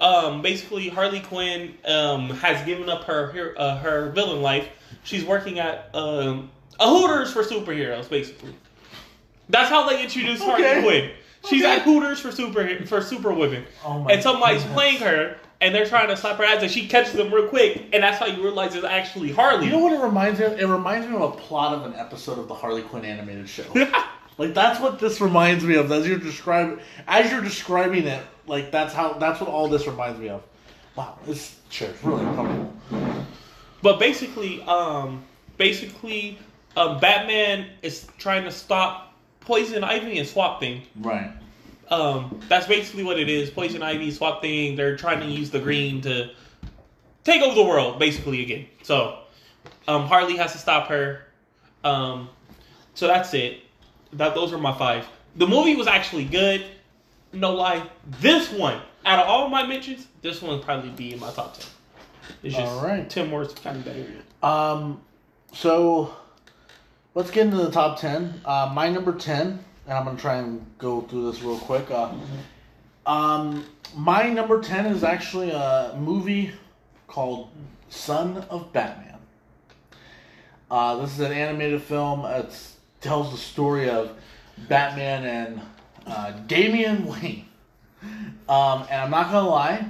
S2: um, basically Harley Quinn um, has given up her her, uh, her villain life. She's working at um, a Hooters for superheroes. Basically, that's how they introduce Harley Quinn. She's
S1: Okay.
S2: at Hooters for super for super women,
S1: Oh my
S2: and somebody's
S1: goodness.
S2: playing her, and they're trying to slap her ass, and she catches them real quick, and that's how you realize it's actually Harley.
S1: You know what it reminds me of? It reminds me of a plot of an episode of the Harley Quinn animated show. like that's what this reminds me of. As you're describing, as you're describing it, like that's how that's what all this reminds me of. Wow, this chair is really uncomfortable.
S2: But basically, um, basically, uh, Batman is trying to stop Poison Ivy and Swamp Thing.
S1: Right.
S2: Um, that's basically what it is. Poison Ivy, Swamp Thing. They're trying to use the green to take over the world, basically again. So, um, Harley has to stop her. Um, so that's it. That those are my five. The movie was actually good. No lie. This one, out of all my mentions, this one would probably be in my top ten. It's just
S1: All right.
S2: Tim Moore's kind of better.
S1: Um, so let's get into the top ten. Uh, my number ten, and I'm gonna try and go through this real quick. Uh, um, my number ten is actually a movie called Son of Batman. Uh, this is an animated film. It tells the story of Batman and uh, Damian Wayne. Um, and I'm not gonna lie,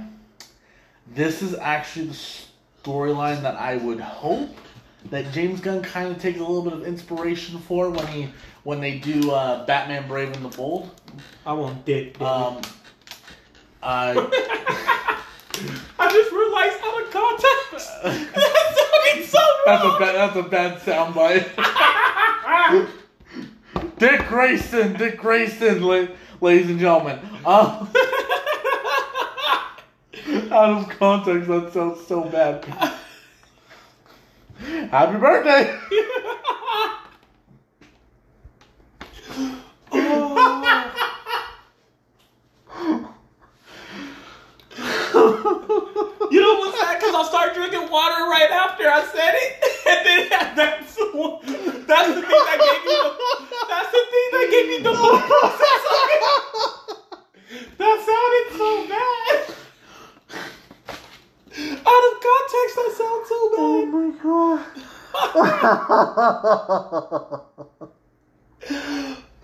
S1: this is actually the storyline that I would hope that James Gunn kind of takes a little bit of inspiration for when he when they do uh, Batman Brave and the Bold.
S2: I want dick.
S1: Um, I
S2: I just realized out of context. that sounded so
S1: that's a bad that's a bad soundbite. Dick Grayson, Dick Grayson, la- ladies and gentlemen. Um, out of context, that sounds so bad. Happy birthday!
S2: You know what's sad? Because I'll start drinking water right after I said it, and then that's the one- that's the thing that gave me the that's the thing that gave me the whole process of it. That sounded so bad. Out of context, that sounds so bad.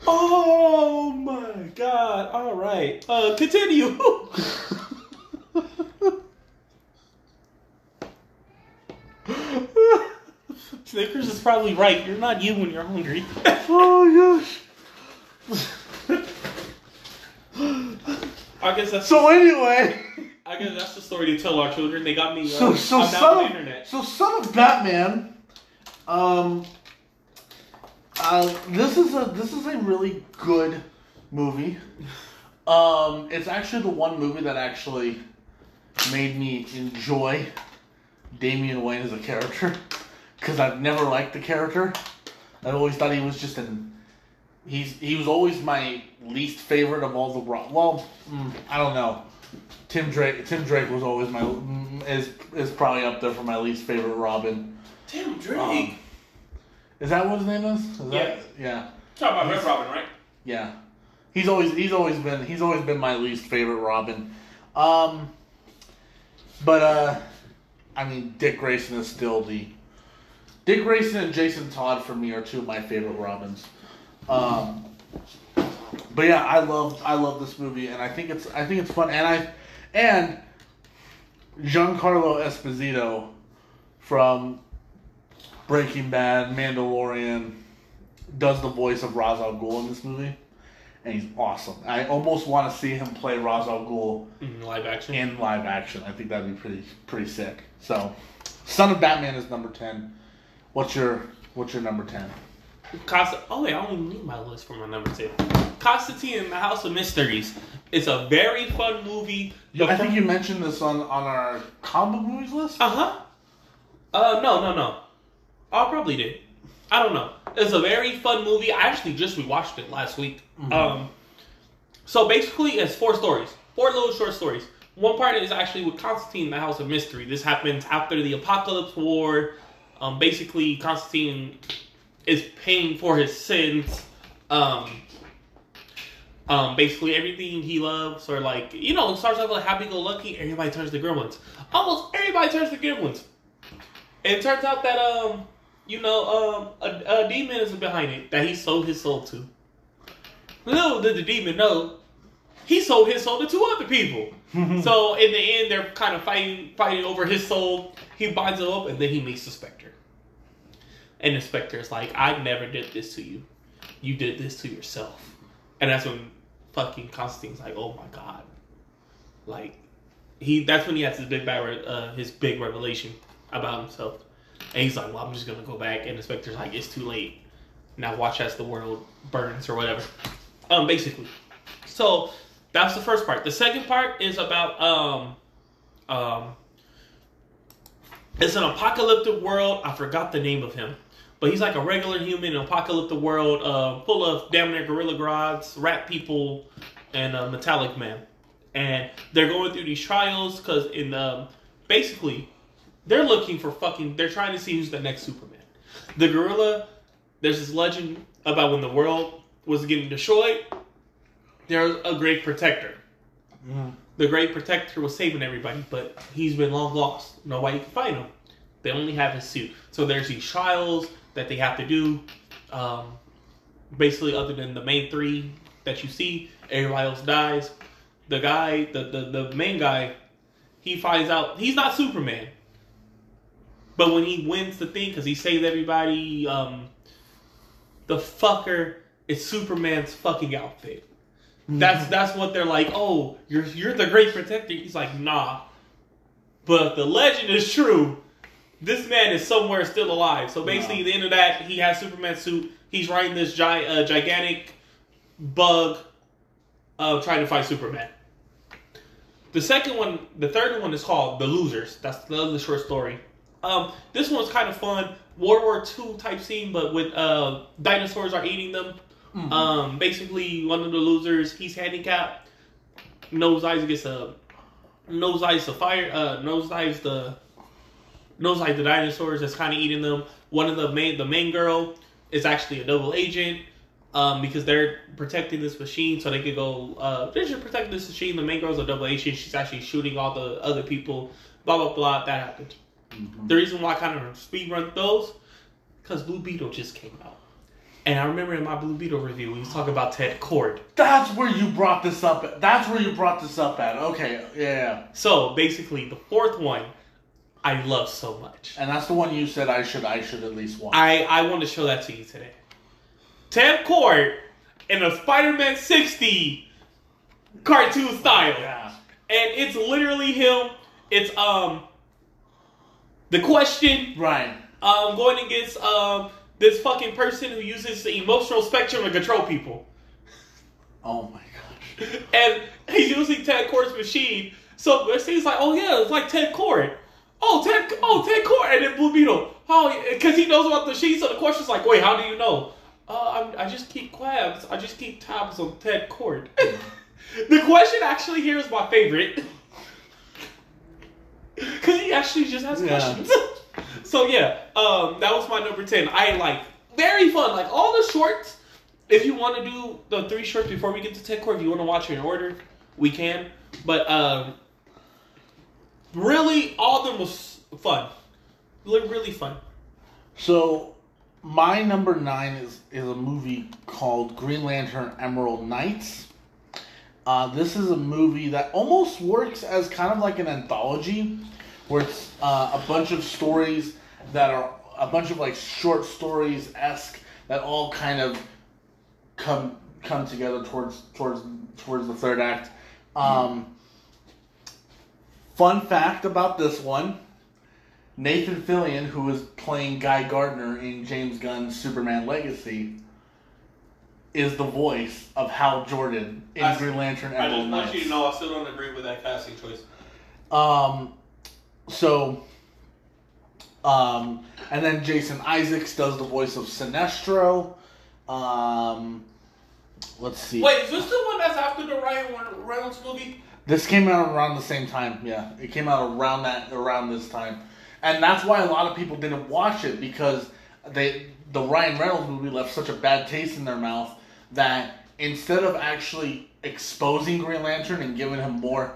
S2: Oh my god! All right, uh, continue. Snickers is probably right. You're not you when you're hungry.
S1: oh gosh.
S2: I guess that's
S1: So anyway,
S2: I guess that's the story to tell our children. They got me. Uh,
S1: so so
S2: I'm
S1: son of
S2: internet.
S1: so son of Batman. Um. Uh, this is a this is a really good movie. Um, it's actually the one movie that actually made me enjoy Damian Wayne as a character because I've never liked the character. I've always thought he was just an he's he was always my least favorite of all the well mm, I don't know. Tim Drake Tim Drake was always my mm, is is probably up there for my least favorite Robin.
S2: Tim Drake.
S1: Um, is that what his name is? is that,
S2: Yeah.
S1: yeah.
S2: Talk about Red Robin, right?
S1: Yeah, he's always he's always been he's always been my least favorite Robin. Um, but uh, I mean Dick Grayson is still the Dick Grayson and Jason Todd for me are two of my favorite Robins. Um, but yeah, I love I love this movie and I think it's I think it's fun and I and Giancarlo Esposito from Breaking Bad, Mandalorian, does the voice of Ra's al Ghul in this movie, and he's awesome. I almost want to see him play Ra's al Ghul
S2: In live action.
S1: in live action. I think that'd be pretty pretty sick. So, Son of Batman is number ten. What's your What's your number ten?
S2: Const- oh wait, I don't even need my list for my number ten. Constantine the House of Mysteries. It's a very fun movie.
S1: I think you mentioned this on on our comic movies list.
S2: Uh huh. Uh no no no. I probably did. I don't know. It's a very fun movie. I actually just rewatched it last week. Um, so basically, it's four stories, four little short stories. One part is actually with Constantine, the House of Mystery. This happens after the Apokolips War. Um, basically, Constantine is paying for his sins. Um, um, basically everything he loves, or like you know, starts off like happy-go-lucky. Everybody turns to gremlins. Almost everybody turns to gremlins. And it turns out that um, you know, um, a, a demon is behind it that he sold his soul to. Little did the demon know, he sold his soul to two other people. so in the end, they're kind of fighting, fighting over his soul. He binds it up, and then he meets the Spectre. And the Spectre is like, "I never did this to you. You did this to yourself." And that's when fucking Constantine's like, "Oh my god!" Like he, that's when he has his big bad, uh, his big revelation about himself. And he's like, "Well, I'm just gonna go back." And the Spectre's like, "It's too late. Now watch as the world burns or whatever." Um, basically. So that's the first part. The second part is about um, um, it's an apocalyptic world. I forgot the name of him, but he's like a regular human in an apocalyptic world, uh, full of damn near gorilla gods, rat people, and uh, metallic man. And they're going through these trials because in um, basically they're looking for fucking. They're trying to see who's the next Superman. The gorilla. There's this legend about when the world was getting destroyed. There's a great protector. The great protector was saving everybody, but he's been long lost. Nobody can find him. They only have his suit. So there's these trials that they have to do. Um, basically, other than the main three that you see, everybody else dies. The guy, the, the, the main guy, he finds out he's not Superman. But when he wins the thing, because he saved everybody, um, the fucker is Superman's fucking outfit. That's that's what they're like. Oh, you're you're the great protector. He's like, nah. But the legend is true, this man is somewhere still alive. So basically, at the end of that, he has Superman suit. He's riding this gi- uh, gigantic bug, uh, trying to fight Superman. The second one, the third one is called The Losers. That's the other short story. Um, this one's kind of fun. World War II type scene, but with uh, dinosaurs are eating them. Um, basically, one of the losers, he's handicapped. Nosedives gets a nosedives the fire. Uh, nosedives the nosedive the dinosaurs that's kind of eating them. One of the main the main girl is actually a double agent. Um, because they're protecting this machine so they could go. Uh, they're just protecting this machine. The main girl's a double agent. She's actually shooting all the other people. Blah blah blah. That happened. The reason why I kind of speed run those, because Blue Beetle just came out, and I remember in my Blue Beetle review we was talking about Ted Kord.
S1: That's where you brought this up. At. That's where you brought this up at. Okay, yeah,
S2: So basically, the fourth one, I love so much.
S1: and that's the one you said I should. I should at least watch.
S2: I I want to show that to you today. Ted Kord in a Spider-Man 60 cartoon style.
S1: yeah.
S2: and it's literally him. It's um the question
S1: Right.
S2: um going against um this fucking person who uses the emotional spectrum to control people,
S1: Oh my gosh.
S2: and he's using Ted Kord's machine. So it seems like, oh yeah, it's like Ted Kord. Oh Ted, oh Ted Kord, and then Blue Beetle. Oh, because he knows about the machine. So the question's like, wait, how do you know? Uh, I, I just keep tabs. I just keep tabs on Ted Kord. the question actually here is my favorite. Because he actually just has
S1: Yeah.
S2: questions. so yeah, um, that was my number 10. I like, very fun. Like all the shorts, if you want to do the three shorts before we get to Ted Kord, if you want to watch it in order, we can. But um, really, all of them was fun. Really fun.
S1: So, my number nine is is a movie called Green Lantern Emerald Knights. Uh, this is a movie that almost works as kind of like an anthology, where it's uh, a bunch of stories that are a bunch of like short stories esque that all kind of come come together towards towards towards the third act. Um, fun fact about this one. Nathan Fillion, who is playing Guy Gardner in James Gunn's Superman Legacy, is the voice of Hal Jordan in
S2: I-
S1: Green Lantern Emerald Knights.
S2: I still don't agree with that casting choice.
S1: Um, so, um, and then Jason Isaacs does the voice of Sinestro. Um, let's see.
S2: Wait, is this the one that's after the Ryan Reynolds movie?
S1: This came out around the same time. Yeah, it came out around that around this time, and that's why a lot of people didn't watch it because they the Ryan Reynolds movie left such a bad taste in their mouth that instead of actually exposing Green Lantern and giving him more,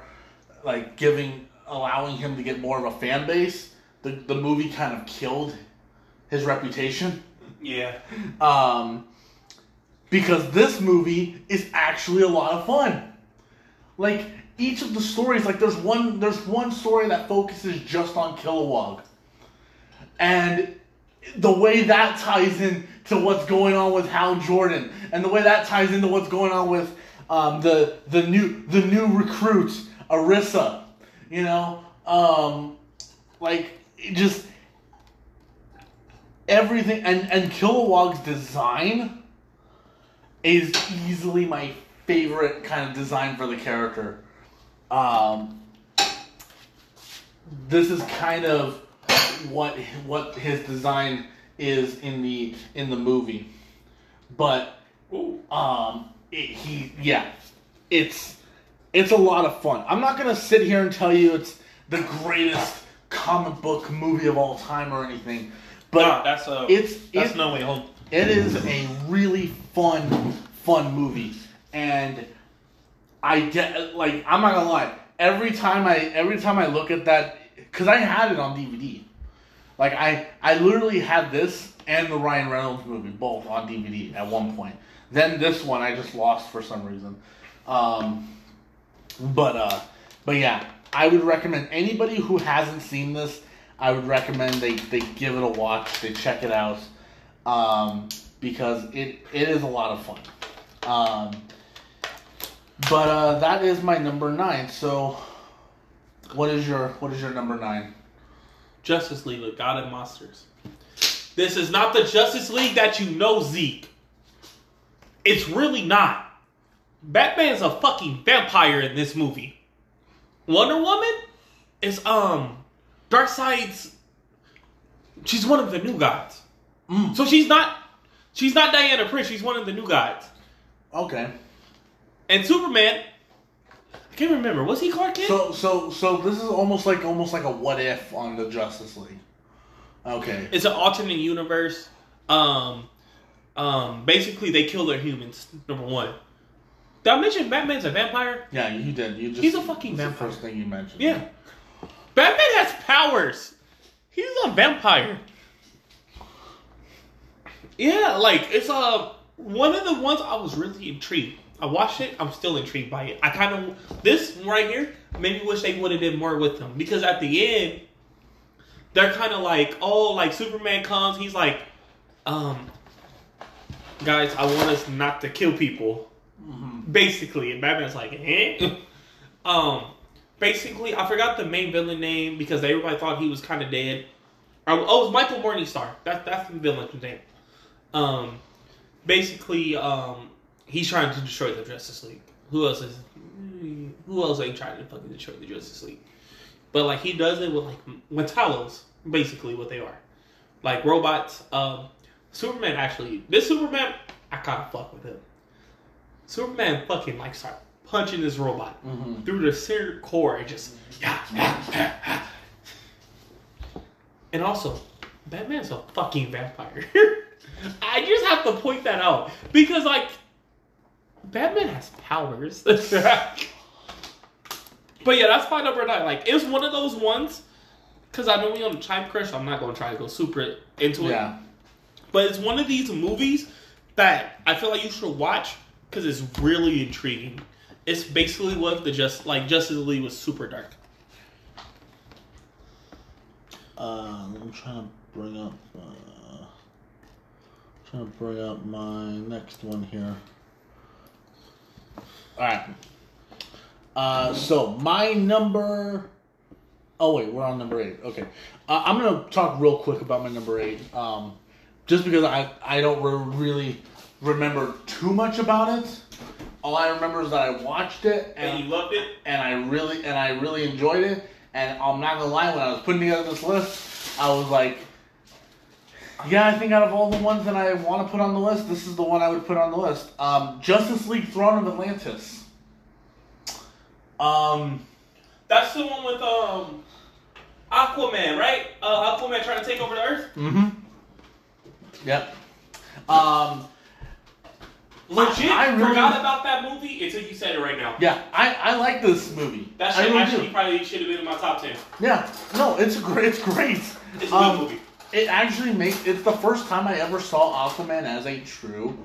S1: like giving allowing him to get more of a fan base, the the movie kind of killed his reputation.
S2: Yeah.
S1: Um, because this movie is actually a lot of fun. Like each of the stories, like there's one there's one story that focuses just on Kilowog, and the way that ties in to what's going on with Hal Jordan, and the way that ties into what's going on with um, the the new the new recruit Arisia, you know, um, like just everything and and Kilowog's design is easily my favorite kind of design for the character. Um, this is kind of what what his design is in the in the movie, but um, it, he yeah, it's it's a lot of fun. I'm not gonna sit here and tell you it's the greatest comic book movie of all time or anything, but
S2: Nah, that's a
S1: it's
S2: that's
S1: it-
S2: no way home.
S1: it is a really fun, fun movie, and I get like I'm not gonna lie. Every time I every time I look at that, because I had it on DVD. Like I I literally had this and the Ryan Reynolds movie both on DVD at one point. Then this one I just lost for some reason. Um, but uh, but yeah, I would recommend anybody who hasn't seen this. I would recommend they, they give it a watch. They check it out um, because it it is a lot of fun. Um, But uh, that is my number nine. So, what is your what is your number nine?
S2: Justice League with God and Monsters. This is not the Justice League that you know, Zeke. It's really not. Batman's a fucking vampire in this movie. Wonder Woman is um Darkseid's. She's one of the new gods.
S1: Mm.
S2: So she's not. She's not Diana Prince. She's one of the new gods.
S1: Okay.
S2: And Superman. I can't remember. Was he Clark Kent?
S1: So so so this is almost like almost like a what if on the Justice League. Okay.
S2: it's an alternate universe. Um, um, basically they kill their humans. Number one. Did I mention Batman's a vampire?
S1: Yeah, you did. You just
S2: He's a fucking
S1: that's
S2: vampire.
S1: The first thing you mentioned.
S2: Yeah. Batman has powers. He's a vampire. Yeah, like it's a one of the ones I was really intrigued. I watched it. I'm still intrigued by it. I kind of this right here made me wish they would have did more with him because at the end they're kind of like, oh, like Superman comes. He's like, um, guys, I want us not to kill people. Basically, and Batman's like, eh? um, basically, I forgot the main villain name because everybody thought he was kind of dead. Oh, it was Michael Morningstar. That's that's the villain's name. Um, basically, um, he's trying to destroy the Justice League. Who else is? Who else ain't trying to fucking destroy the Justice League? But like he does it with like Metalos, basically what they are, like robots. Um, Superman actually, this Superman, I kind of fuck with him. Superman fucking like start punching this robot mm-hmm. through the center core and just yeah, yeah, yeah, yeah. And also, Batman's a fucking vampire. I just have to point that out because like Batman has powers. but yeah, that's my number nine. Like it's one of those ones because I know we on a time crush. I'm not gonna try to go super into it.
S1: Yeah.
S2: But it's one of these movies that I feel like you should watch because it's really intriguing. It's basically what the just like Justice League was super dark.
S1: Uh, I'm trying to bring up. Uh, trying to bring up my next one here. All right. Uh, so my number. Oh wait, we're on number eight. Okay, uh, I'm gonna talk real quick about my number eight. Um, just because I I don't re- really remember too much about it. All I remember is that I watched it
S2: And you loved it.
S1: and I really and I really enjoyed it. And I'm not gonna lie, when I was putting together this list, I was like, yeah, I think out of all the ones that I want to put on the list, this is the one I would put on the list. Um, Justice League: Throne of Atlantis. Um,
S2: That's the one with um Aquaman, right? Uh, Aquaman trying to take over the Earth.
S1: mm-hmm. Yep. Um,
S2: Legit,
S1: I really-
S2: forgot about that movie until you said it right now.
S1: yeah, I, I like this movie.
S2: That
S1: I
S2: shit
S1: really
S2: actually
S1: do.
S2: probably should have been in my top ten.
S1: Yeah, no, it's great. It's great.
S2: It's a
S1: Um,
S2: good movie.
S1: It actually makes it's the first time I ever saw Aquaman as a true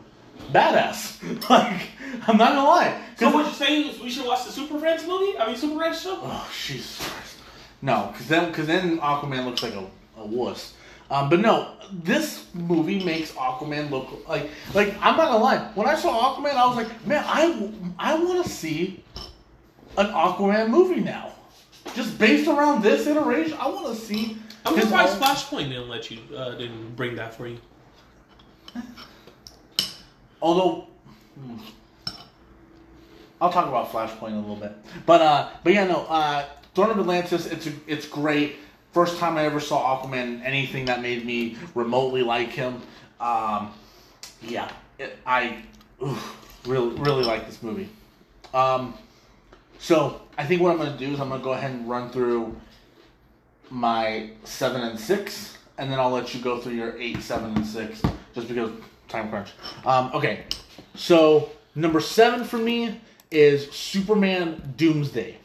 S1: badass. like, I'm not gonna lie.
S2: So
S1: 'Cause-
S2: what you're saying is we should watch the Super Friends movie? I mean Super Friends show?
S1: Oh, Jesus Christ. No, because then, because then Aquaman looks like a, a wuss. Um, but no, this movie makes Aquaman look like like I'm not gonna lie. When I saw Aquaman, I was like, man, I I want to see an Aquaman movie now. Just based around this iteration, I want to see.
S2: I'm surprised
S1: own-
S2: Flashpoint didn't let you uh, didn't bring that for you.
S1: Although, hmm, I'll talk about Flashpoint a little bit. But uh, but yeah, no. Uh, Throne of Atlantis. It's a, it's great. First time I ever saw Aquaman anything that made me remotely like him. Um, yeah, it, I oof, really really like this movie. Um, so I think what I'm gonna do is I'm gonna go ahead and run through my seven and six, and then I'll let you go through your eight, seven, and six, just because time crunch. Um, okay, so number seven for me is Superman Doomsday.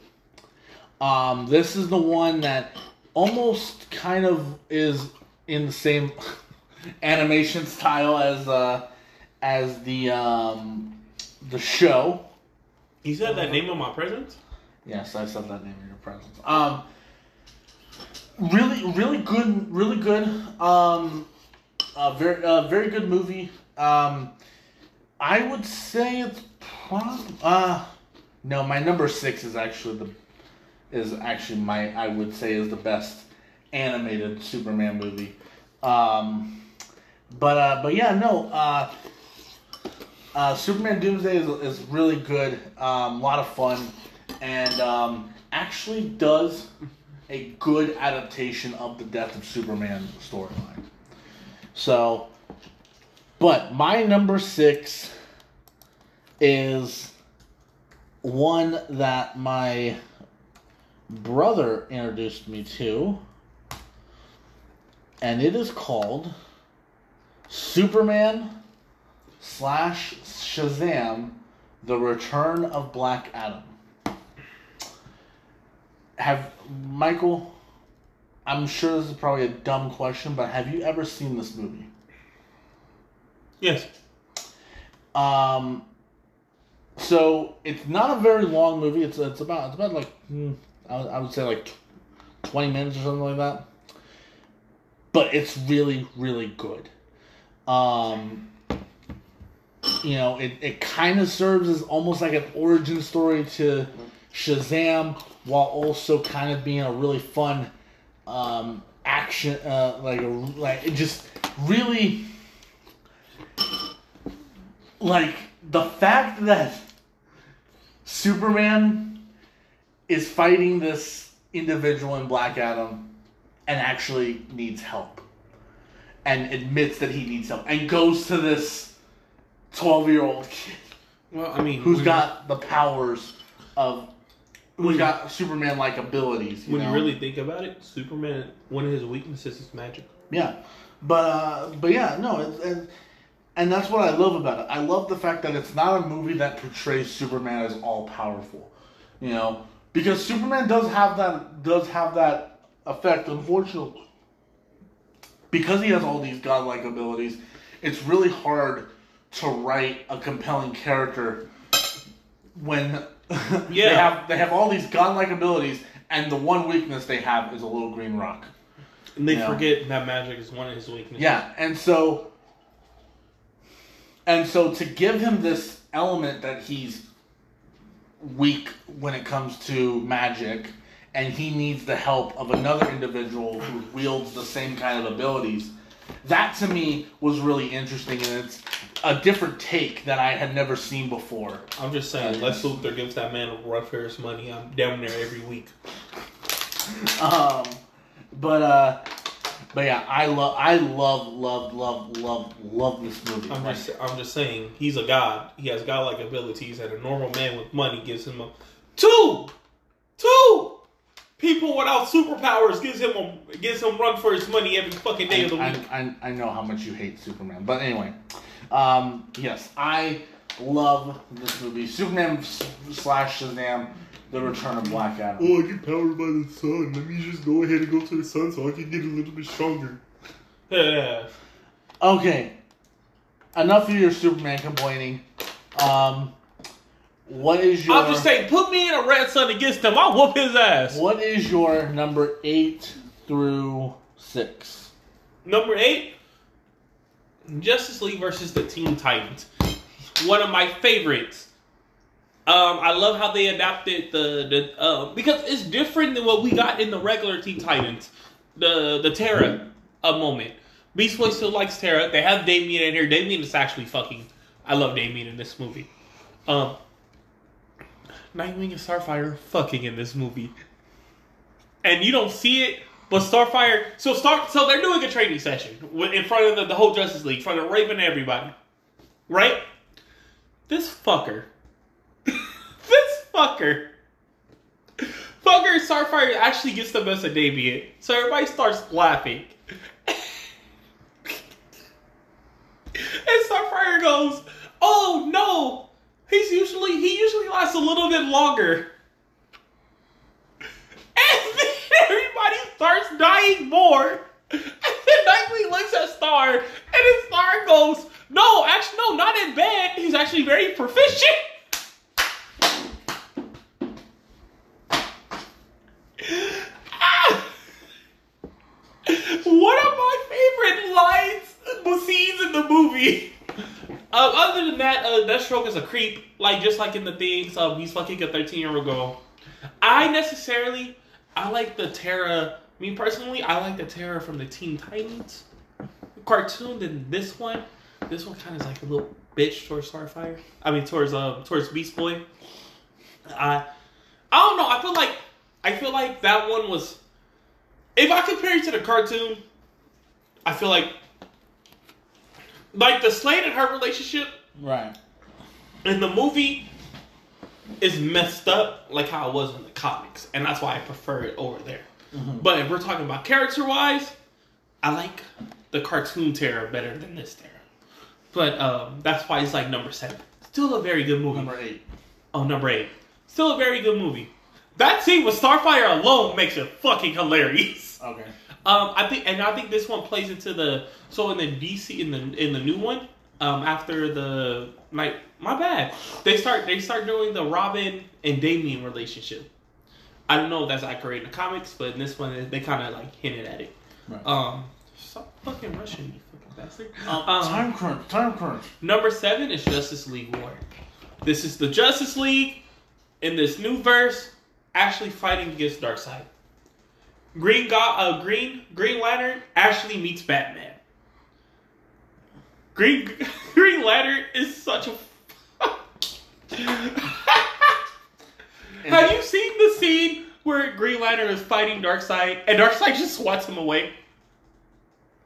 S1: Um, this is the one that almost kind of is in the same animation style as uh, as the um, the show.
S2: You said that name of my present?
S1: Yes, I said that name in your presence. Um, really, really good, really good. Um, uh, very, uh, very good movie. Um, I would say it's probably. Uh, No, my number six is actually the is actually my I would say is the best animated Superman movie. Um, but uh, but yeah, no. Uh, uh, Superman Doomsday is, is really good. Um, a lot of fun, and um, actually does a good adaptation of the Death of Superman storyline. So, but my number six is one that my brother introduced me to, and it is called Superman slash Shazam: The Return of Black Adam. Have Michael? I'm sure this is probably a dumb question, but have you ever seen this movie?
S2: Yes.
S1: Um, so it's not a very long movie. It's it's about it's about like hmm, I I would say like twenty minutes or something like that. But it's really really good. Um, you know, it, it kind of serves as almost like an origin story to Shazam, while also kind of being a really fun um, action, uh, like a, like it just really like the fact that Superman is fighting this individual in Black Adam and actually needs help and admits that he needs help and goes to this 12 year old kid
S2: Well, I mean,
S1: who's got the powers of who's got Superman like abilities. You
S2: when
S1: know?
S2: you really think about it, Superman, one of his weaknesses is magic.
S1: Yeah, but uh, but yeah, no, it's, and and that's what I love about it. I love the fact that it's not a movie that portrays Superman as all powerful, you know, because Superman does have that does have that effect. Unfortunately, because he has all these godlike abilities, it's really hard to write a compelling character when they have they have all these godlike abilities and the one weakness they have is a little green rock.
S2: And they
S1: Yeah.
S2: forget that magic is one of his weaknesses.
S1: Yeah, and so and so to give him this element that he's weak when it comes to magic and he needs the help of another individual who wields the same kind of abilities. That to me was really interesting and it's a different take that I had never seen before.
S2: I'm just saying, Lex Luthor gives that man for his money. I'm down there every week.
S1: Um, but uh, but yeah, I love, I love, love, love, love, love this movie.
S2: I'm just, I'm just saying, he's a god. He has godlike abilities, and a normal man with money gives him a two, two people without superpowers gives him a gives him run for his money every fucking day of the week.
S1: I, I, I know how much you hate Superman, but anyway, um, yes, I love this movie. Superman slash Shazam: The Return of Black Adam.
S2: Oh, I get powered by the sun. Let me just go ahead and go to the sun so I can get a little bit stronger. Yeah.
S1: Okay, enough of your Superman complaining. Um, what is your
S2: I'm just saying, put me in a red sun against him. I'll whoop his ass.
S1: what is your number eight through six?
S2: Number eight, Justice League versus the Teen Titans. One of my favorites. Um, I love how they adapted the the uh, because it's different than what we got in the regular Teen Titans. The the Terra a moment. Beast Boy still likes Terra. They have Damian in here. Damian is actually fucking. I love Damian in this movie. Um, Nightwing and Starfire fucking in this movie and you don't see it, but Starfire. So Star. So they're doing a training session in front of the, the whole Justice League, in front of Raven and everybody, right? This fucker, fucker, fucker. Starfire actually gets the best of Damian, so everybody starts laughing. And Starfire goes, "Oh no, he's usually he usually lasts a little bit longer." And then everybody starts dying more. And then Nightwing looks at Star, and then Star goes, "No, actually, no, not in bed. He's actually very proficient." Ah! One of my favorite lines, scenes in the Uh, other than that, uh, Deathstroke is a creep. Like just like in the things, um, he's fucking a thirteen year old girl. I necessarily, I like the Terra. Me personally, I like the Terra from the Teen Titans cartoon than this one. This one kind of is like a little bitch towards Starfire. I mean, towards uh, towards Beast Boy. I, I don't know. I feel like I feel like that one was. If I compare it to the cartoon, I feel like like the Slade and her relationship
S1: Right.
S2: And the movie is messed up like how it was in the comics, and that's why I prefer it over there. But if we're talking about character wise, I like the cartoon Terra better than this Terra. But um, that's why it's like number seven. Still a very good movie.
S1: Number eight.
S2: Oh, number eight. Still a very good movie. That scene with Starfire alone makes it fucking hilarious.
S1: Okay.
S2: Um, I think, and I think this one plays into the so in the DC in the in the new one. Um, after the night, my bad. They start they start doing the Robin and Damian relationship. I don't know if that's accurate in the comics, but in this one they kind of like hinted at it.
S1: Right.
S2: Um, stop fucking rushing, you fucking bastard.
S1: Um,
S2: Um,
S1: time crunch. Time crunch.
S2: Number seven is Justice League War. This is the Justice League in this new verse actually fighting against Darkseid. Green Go- uh, Green Green Lantern actually meets Batman. Green Green Lantern is such a. Have you seen the scene where Green Lantern is fighting Darkseid and Darkseid just swats him away?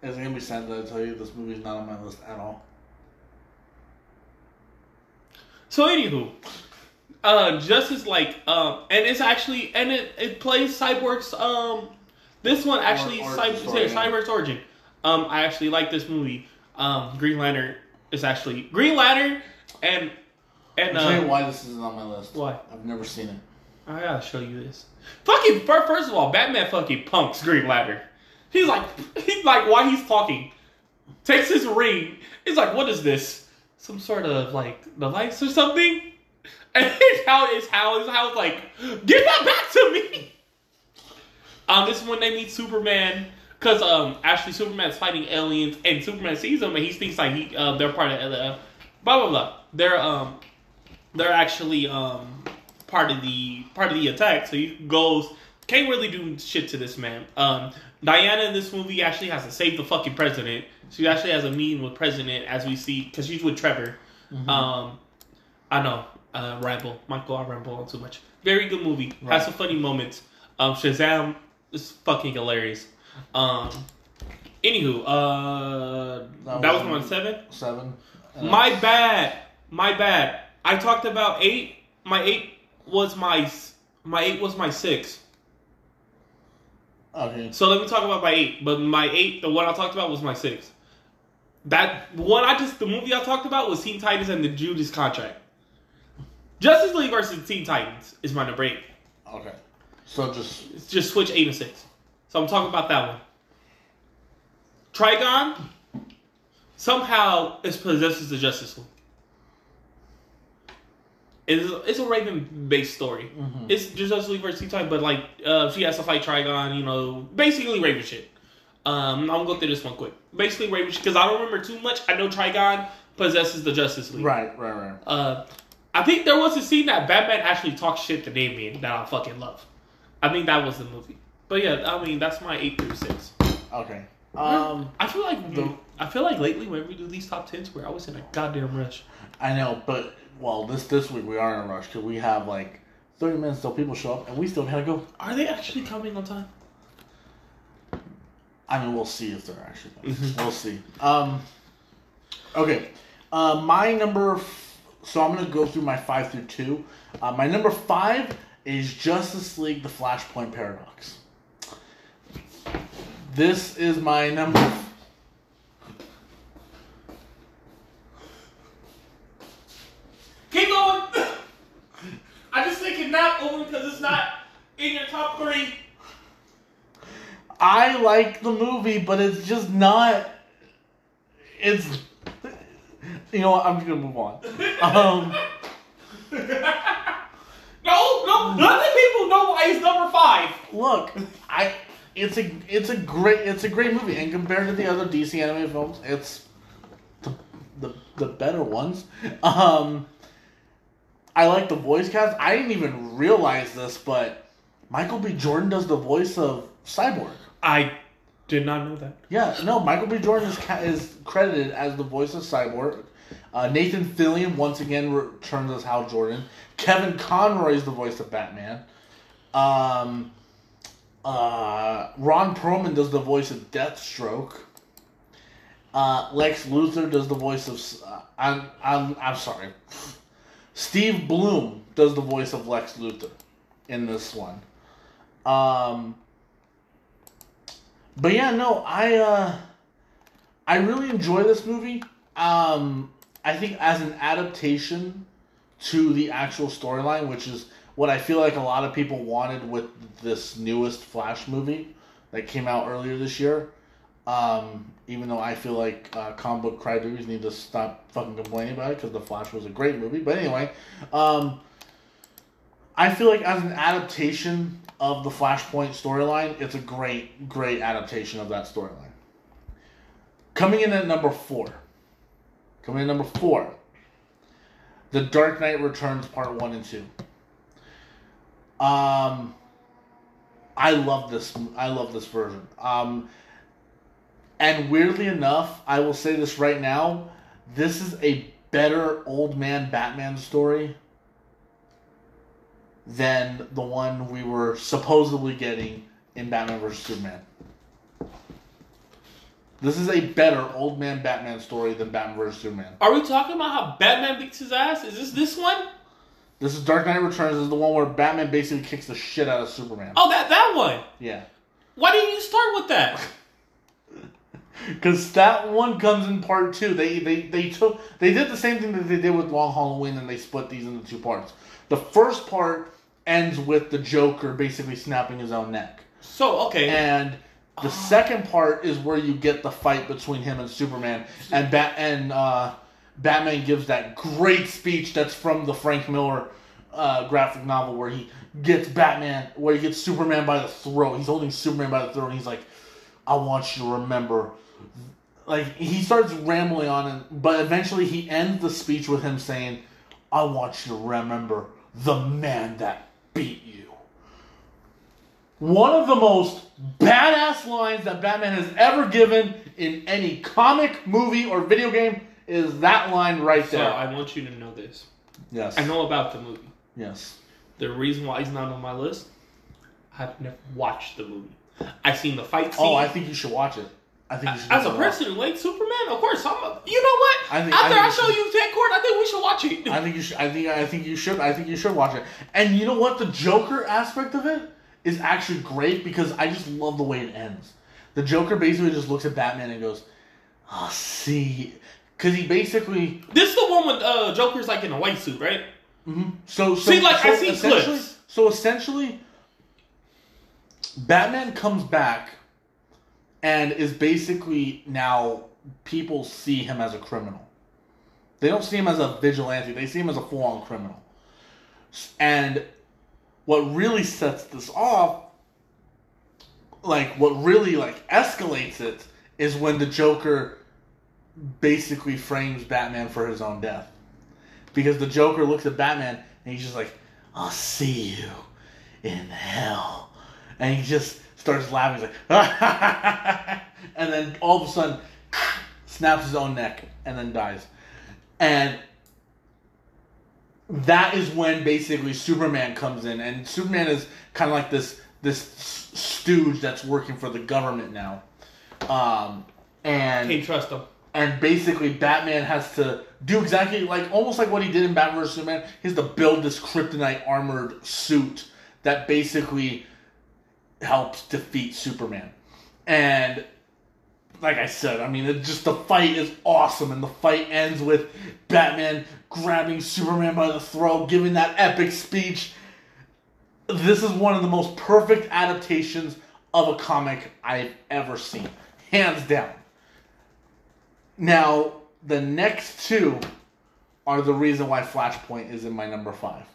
S1: Is it gonna be sad that I tell you this movie's not on my list at all?
S2: So anywho, uh, Justice like um, and it's actually and it, it plays Cyborg's um, this one actually
S1: Or-
S2: Cy-
S1: origin story,
S2: yeah,
S1: yeah.
S2: Cyborg's origin. Um, I actually like this movie. Um, Green Lantern is actually Green Lantern and and
S1: I'll tell you
S2: uh,
S1: why this isn't on my list.
S2: Why?
S1: I've never seen it.
S2: I gotta show you this. Fucking first of all, Batman fucking punks Green Lantern. He's like he's like while he's talking, takes his ring. He's like, what is this? Some sort of like the lights or something? And his how is how is how like, give that back to me. Um, this is when they meet Superman. Cause um actually Superman's fighting aliens and Superman sees them and he thinks like he uh, they're part of the blah blah blah. They're um they're actually um part of the part of the attack. So he goes can't really do shit to this man. Um, Diana in this movie actually has to save the fucking president. She actually has a meeting with president as we see because she's with Trevor. Um, I know, uh, ramble. Michael, I ramble on too much. Very good movie.
S1: Right.
S2: Has some funny moments. Um, Shazam is fucking hilarious. Um, anywho, uh,
S1: That
S2: that was one seven.
S1: Seven.
S2: My bad. My bad. I talked about eight. My eight was my my eight was my six.
S1: Okay.
S2: So let me talk about my eight. But my eight, the one I talked about was my six. That one I just the movie I talked about was Teen Titans and the Judas contract. Justice League versus Teen Titans is my number eight.
S1: Okay. So just
S2: just switch eight and six. So I'm talking about that one. Trigon somehow is possesses the Justice League. It's, it's a Raven based story. It's just Justice League versus Teen Titans, but like uh, she has to fight Trigon, you know, basically Raven shit. Um, I'm gonna go through this one quick. Basically Raven shit because I don't remember too much. I know Trigon possesses the Justice League.
S1: right, right, right.
S2: Uh, I think there was a scene that Batman actually talks shit to Damian that I fucking love. I think that was the movie. But yeah, I mean that's my eight through six.
S1: Okay. Um,
S2: I feel like the I feel like lately when we do these top tens, we're always in a goddamn rush.
S1: I know, but well, this this week we are in a rush because we have like thirty minutes till people show up, and we still gotta go.
S2: Are they actually coming on time?
S1: I mean, we'll see if they're actually. Coming. We'll see. Um. Okay. Uh, my number. F- so I'm gonna go through my five through two. Uh, my number five is Justice League: The Flashpoint Paradox. This is my number.
S2: Keep going. I just thinking not over because it's not in your top three.
S1: I like the movie, but it's just not. It's. You know what? I'm just gonna move on. Um.
S2: No, no, none of the people know why it's number five.
S1: look, I it's a it's a great it's a great movie, and compared to the other DC animated films, it's the the the better ones. Um, I like the voice cast. I didn't even realize this, but Michael B. Jordan does the voice of Cyborg.
S2: I did not know that.
S1: Yeah, no, Michael B. Jordan is is credited as the voice of Cyborg. Uh, Nathan Fillion once again returns as Hal Jordan. Kevin Conroy is the voice of Batman. Um, uh, Ron Perlman does the voice of Deathstroke. Uh, Lex Luthor does the voice of. Uh, I'm, I'm I'm sorry. Steve Blum does the voice of Lex Luthor in this one. Um, but yeah, no, I uh, I really enjoy this movie. Um, I think as an adaptation to the actual storyline, which is what I feel like a lot of people wanted with this newest Flash movie that came out earlier this year. Um, even though I feel like uh, comic book crybabies need to stop fucking complaining about it because the Flash was a great movie. But anyway, um, I feel like as an adaptation of the Flashpoint storyline, it's a great, great adaptation of that storyline. Coming in at number four. Coming in number four. The Dark Knight Returns Part One and Two. Um, I love this. I love this version. Um, and weirdly enough, I will say this right now: this is a better old man Batman story than the one we were supposedly getting in Batman vs Superman. This is a better old man Batman story than Batman vs Superman.
S2: Are we talking about how Batman beats his ass? Is this this one?
S1: This is Dark Knight Returns. This is the one where Batman basically kicks the shit out of Superman.
S2: Oh, that that one.
S1: Yeah.
S2: Why didn't you start with that?
S1: Because that one comes in part two. They, they they took they did the same thing that they did with Long Halloween, and they split these into two parts. The first part ends with the Joker basically snapping his own neck,
S2: So okay,
S1: and the second part is where you get the fight between him and Superman, and Bat and uh, Batman gives that great speech that's from the Frank Miller uh, graphic novel where he gets Batman, where he gets Superman by the throat. He's holding Superman by the throat, and he's like, "I want you to remember." Like he starts rambling on, and but eventually he ends the speech with him saying, "I want you to remember the man that beat you." One of the most badass lines that Batman has ever given in any comic, movie, or video game is that line right there. so.
S2: I want you to know this.
S1: yes.
S2: I know about the movie.
S1: Yes.
S2: The reason why he's not on my list, I've never watched the movie. I've seen the fight scene.
S1: Oh, I think you should watch it. I think you should.
S2: As a
S1: check it out.
S2: person who likes Superman, of course, I'm. A, you know what?
S1: I think- I
S2: After
S1: think
S2: I, show
S1: should-
S2: you Ted Kord, I think we should watch it.
S1: I think you should. I think. I think you should. I think you should watch it. And you know what? The Joker aspect of it is actually great because I just love the way it ends. The Joker basically just looks at Batman and goes, "Ah, see," because he basically
S2: this is the one with uh, Joker's like in a white suit, right?
S1: So, so
S2: See, like,
S1: so
S2: I see
S1: essentially,
S2: clips.
S1: So essentially, Batman comes back and is basically now people see him as a criminal. They don't see him as a vigilante. They see him as a full-on criminal. And what really sets this off, like what really like escalates it, is when the Joker basically frames Batman for his own death because the Joker looks at Batman and he's just like, "I'll see you in hell," and he just starts laughing. He's like, and then all of a sudden, snaps his own neck and then dies, and that is when basically Superman comes in, and Superman is kind of like this this stooge that's working for the government now, um, and
S2: Can't trust him.
S1: and basically Batman has to do exactly like almost like what he did in Batman vs Superman. He has to build this kryptonite armored suit that basically helps defeat Superman. And like I said, I mean, it just the fight is awesome, and the fight ends with Batman grabbing Superman by the throat, giving that epic speech. This is one of the most perfect adaptations of a comic I've ever seen, hands down. Now, the next two are the reason why Flashpoint is in my number five.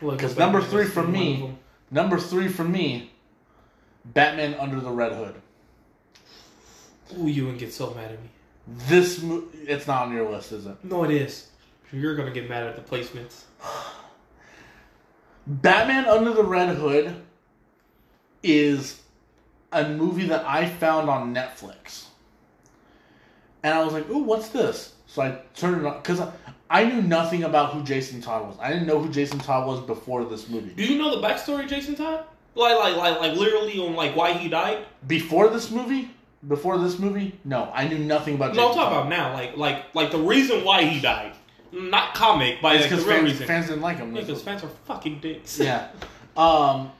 S1: Because number three for me, number three for me, Batman Under the Red Hood.
S2: Ooh, you would get so mad at me.
S1: This mo- it's not on your list, is it?
S2: No, it is. You're gonna get mad at the placements.
S1: Batman Under the Red Hood is a movie that I found on Netflix. And I was like, ooh, what's this? So I turned it on because I, knew nothing about who Jason Todd was. I didn't know who Jason Todd was before this movie.
S2: Do you know the backstory, of Jason Todd? Like, like, like, like, literally on like why he died.
S1: Before this movie? Before this movie? No, I knew nothing about Jason
S2: No, I'm talking
S1: Todd.
S2: about now. Like, like, like the reason why he died, not comic, but
S1: It's because fans,
S2: reason.
S1: fans didn't like him.
S2: because fans are fucking dicks.
S1: yeah. Um,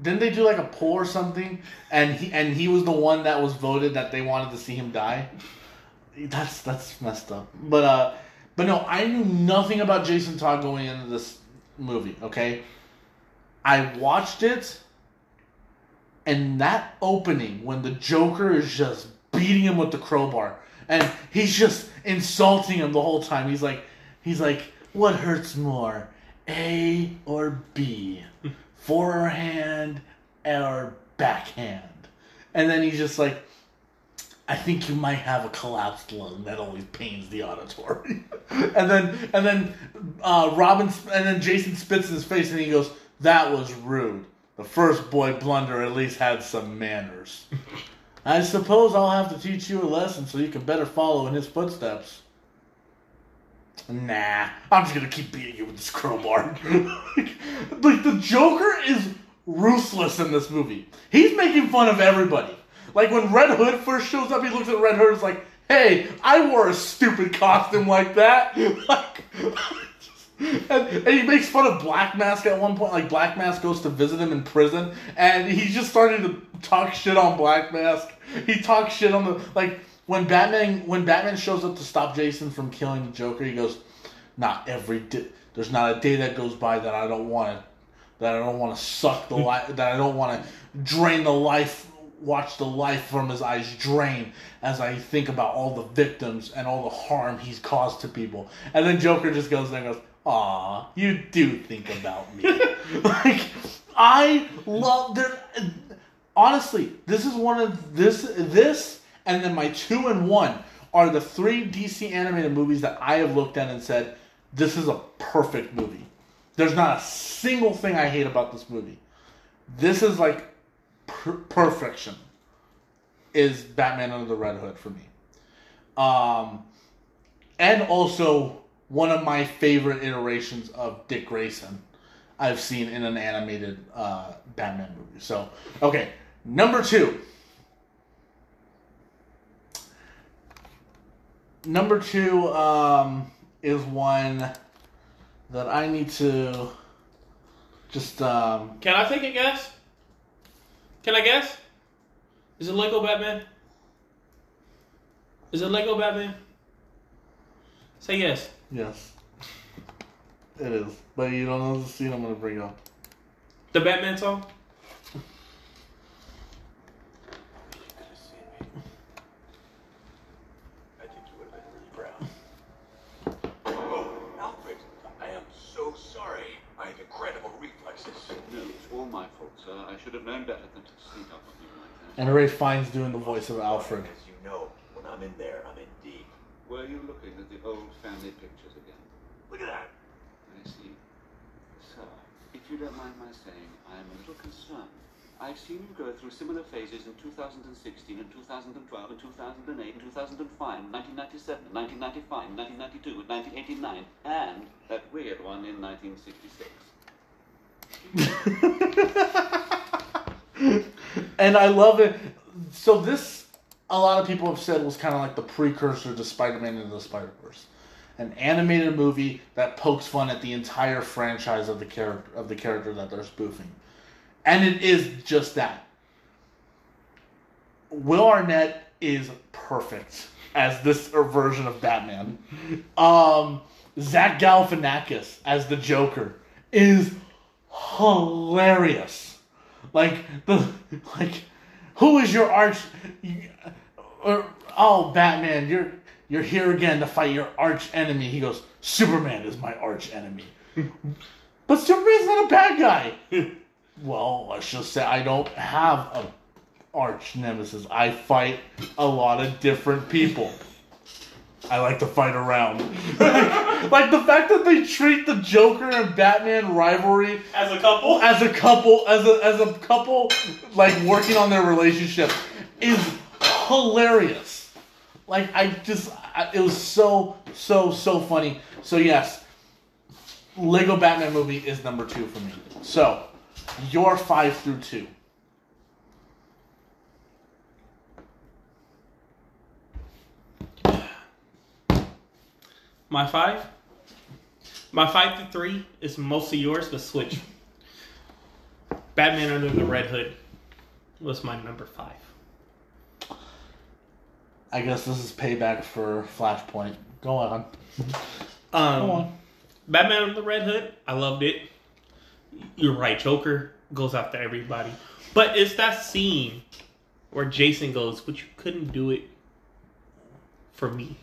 S1: didn't they do like a poll or something? And he and he was the one that was voted that they wanted to see him die. That's that's messed up. But uh, but no, I knew nothing about Jason Todd going into this movie. Okay, I watched it, and that opening when the Joker is just beating him with the crowbar, and he's just insulting him the whole time. He's like, he's like, what hurts more, A or B, forehand or backhand? And then he's just like, I think you might have a collapsed lung. That always pains the auditory. and then and then uh, Robin and then Jason spits in his face and he goes, "That was rude. The first boy blunder at least had some manners. I suppose I'll have to teach you a lesson so you can better follow in his footsteps." Nah, I'm just gonna keep beating you with this crowbar. like, like the Joker is ruthless in this movie. He's making fun of everybody. Like when Red Hood first shows up, he looks at Red Hood and is like, "Hey, I wore a stupid costume like that." like, and, and he makes fun of Black Mask at one point. Like Black Mask goes to visit him in prison, and he's just starting to talk shit on Black Mask. He talks shit on the like when Batman when Batman shows up to stop Jason from killing the Joker. He goes, "Not every day. There's not a day that goes by that I don't want to." That I don't want to suck the life. That I don't want to drain the life watch the life from his eyes drain as I think about all the victims and all the harm he's caused to people. And then Joker just goes there and goes, Aw, you do think about me. like, I love there. Honestly, this is one of this this and then my two and one are the three DC animated movies that I have looked at and said, this is a perfect movie. There's not a single thing I hate about this movie. This is like per- perfection is Batman Under the Red Hood for me. Um, and also one of my favorite iterations of Dick Grayson I've seen in an animated uh, Batman movie. So, okay, number two. Number two um, is one that I need to just um,
S2: Can I take a guess? Can I guess? Is it Lego Batman? Is it Lego Batman? Say yes.
S1: Yes. It is. But you don't know the scene I'm going to bring up.
S2: The Batman song?
S3: I think you would have been really proud. Oh, Alfred, I am so sorry. I have incredible reflexes.
S7: No, it's all my fault, sir. I should have known better than to sneak up on you like that.
S1: And Ralph Fiennes doing the voice of Alfred.
S3: As you know, when I'm in there, I'm in deep.
S7: Were you looking at the old family pictures again?
S3: Look at that.
S7: I see. Sir, if you don't mind my saying, I am a little concerned. I've seen you go through similar phases in 2016 and 2012 and 2008 and 2005, 1997, 1995, 1992 and 1989, and that weird one in 1966.
S1: and I love it. So this, a lot of people have said, was kind of like the precursor to Spider-Man into the Spider-Verse, an animated movie that pokes fun at the entire franchise of the character of the character that they're spoofing, and it is just that. Will Arnett is perfect as this version of Batman. Um, Zach Galifianakis as the Joker is hilarious. Like the like, who is your arch? Or oh, Batman, you're you're here again to fight your arch enemy. He goes, Superman is my arch enemy, but Superman's not a bad guy. well, let's just say I don't have a arch nemesis. I fight a lot of different people. I like to fight around. like the fact that they treat the Joker and Batman rivalry
S2: As a couple.
S1: as a couple, as a as a couple, like working on their relationship, is hilarious. Like I just, I, it was so so so funny. So yes, Lego Batman movie is number two for me. So your five through two.
S2: My five. My five to three is mostly yours, but switch. Batman Under the Red Hood was my number five.
S1: I guess this is payback for Flashpoint. Go on.
S2: Um,
S1: Go on.
S2: Batman Under the Red Hood, I loved it. You're right, Joker goes after everybody. But it's that scene where Jason goes, but you couldn't do it for me.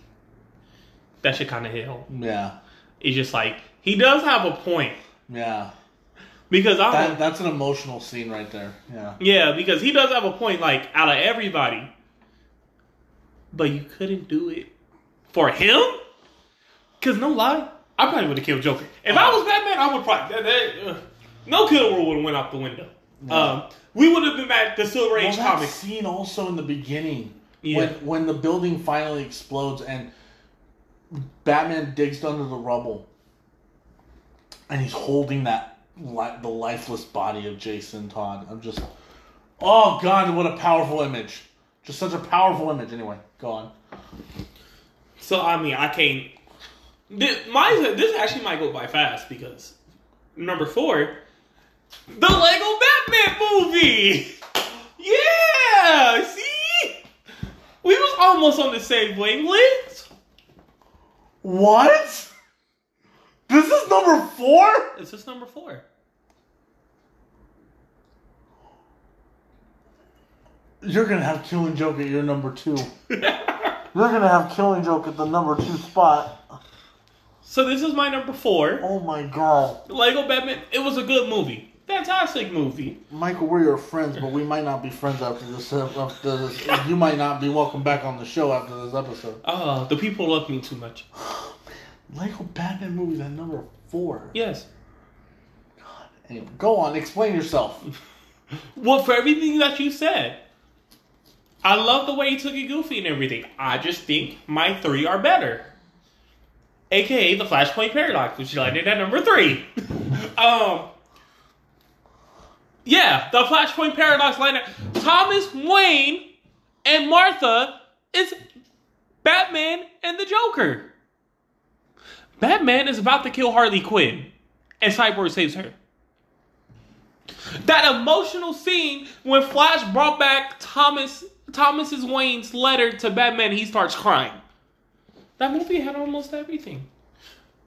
S2: That shit kind of hit home.
S1: Yeah,
S2: It's just like, he does have a point.
S1: yeah.
S2: Because I'm
S1: That, that's an emotional scene right there. Yeah.
S2: Yeah, because he does have a point, like, out of everybody. But you couldn't do it for him? Because, no lie, I probably would have killed Joker. If I was Batman, I would probably. That, that, uh, no killer would have went out the window. Um, we would have been back to Silver Age
S1: Well, that
S2: comics.
S1: scene also in the beginning
S2: Yeah.
S1: when when the building finally explodes and Batman digs under the rubble and he's holding that the lifeless body of Jason Todd. I'm just oh god, what a powerful image! Just such a powerful image. Anyway, go on.
S2: So, I mean, I can't. This, mine, this actually might go by fast because number four, the Lego Batman movie. Yeah, see, we was almost on the same wavelength.
S1: What? This is number four.
S2: This is number four.
S1: You're gonna have Killing Joke at your number two. You're gonna have Killing Joke at the number two spot.
S2: So this is my number four.
S1: Oh my god.
S2: Lego Batman. It was a good movie. Fantastic movie.
S1: Michael, we're your friends, but we might not be friends after this. After this, you might not be welcome back on the show after this episode.
S2: Oh, the people love me too much.
S1: Lego Batman movies at number four.
S2: Yes. God.
S1: Anyway, go on, explain yourself.
S2: Well, for everything that you said, I love the way you took it goofy and everything. I just think my three are better. AKA the Flashpoint Paradox, which landed at number three. um, yeah, the Flashpoint Paradox landed. Thomas Wayne and Martha is Batman and the Joker. Batman is about to kill Harley Quinn, and Cyborg saves her. That emotional scene when Flash brought back Thomas Thomas's Wayne's letter to Batman, he starts crying. That movie had almost everything,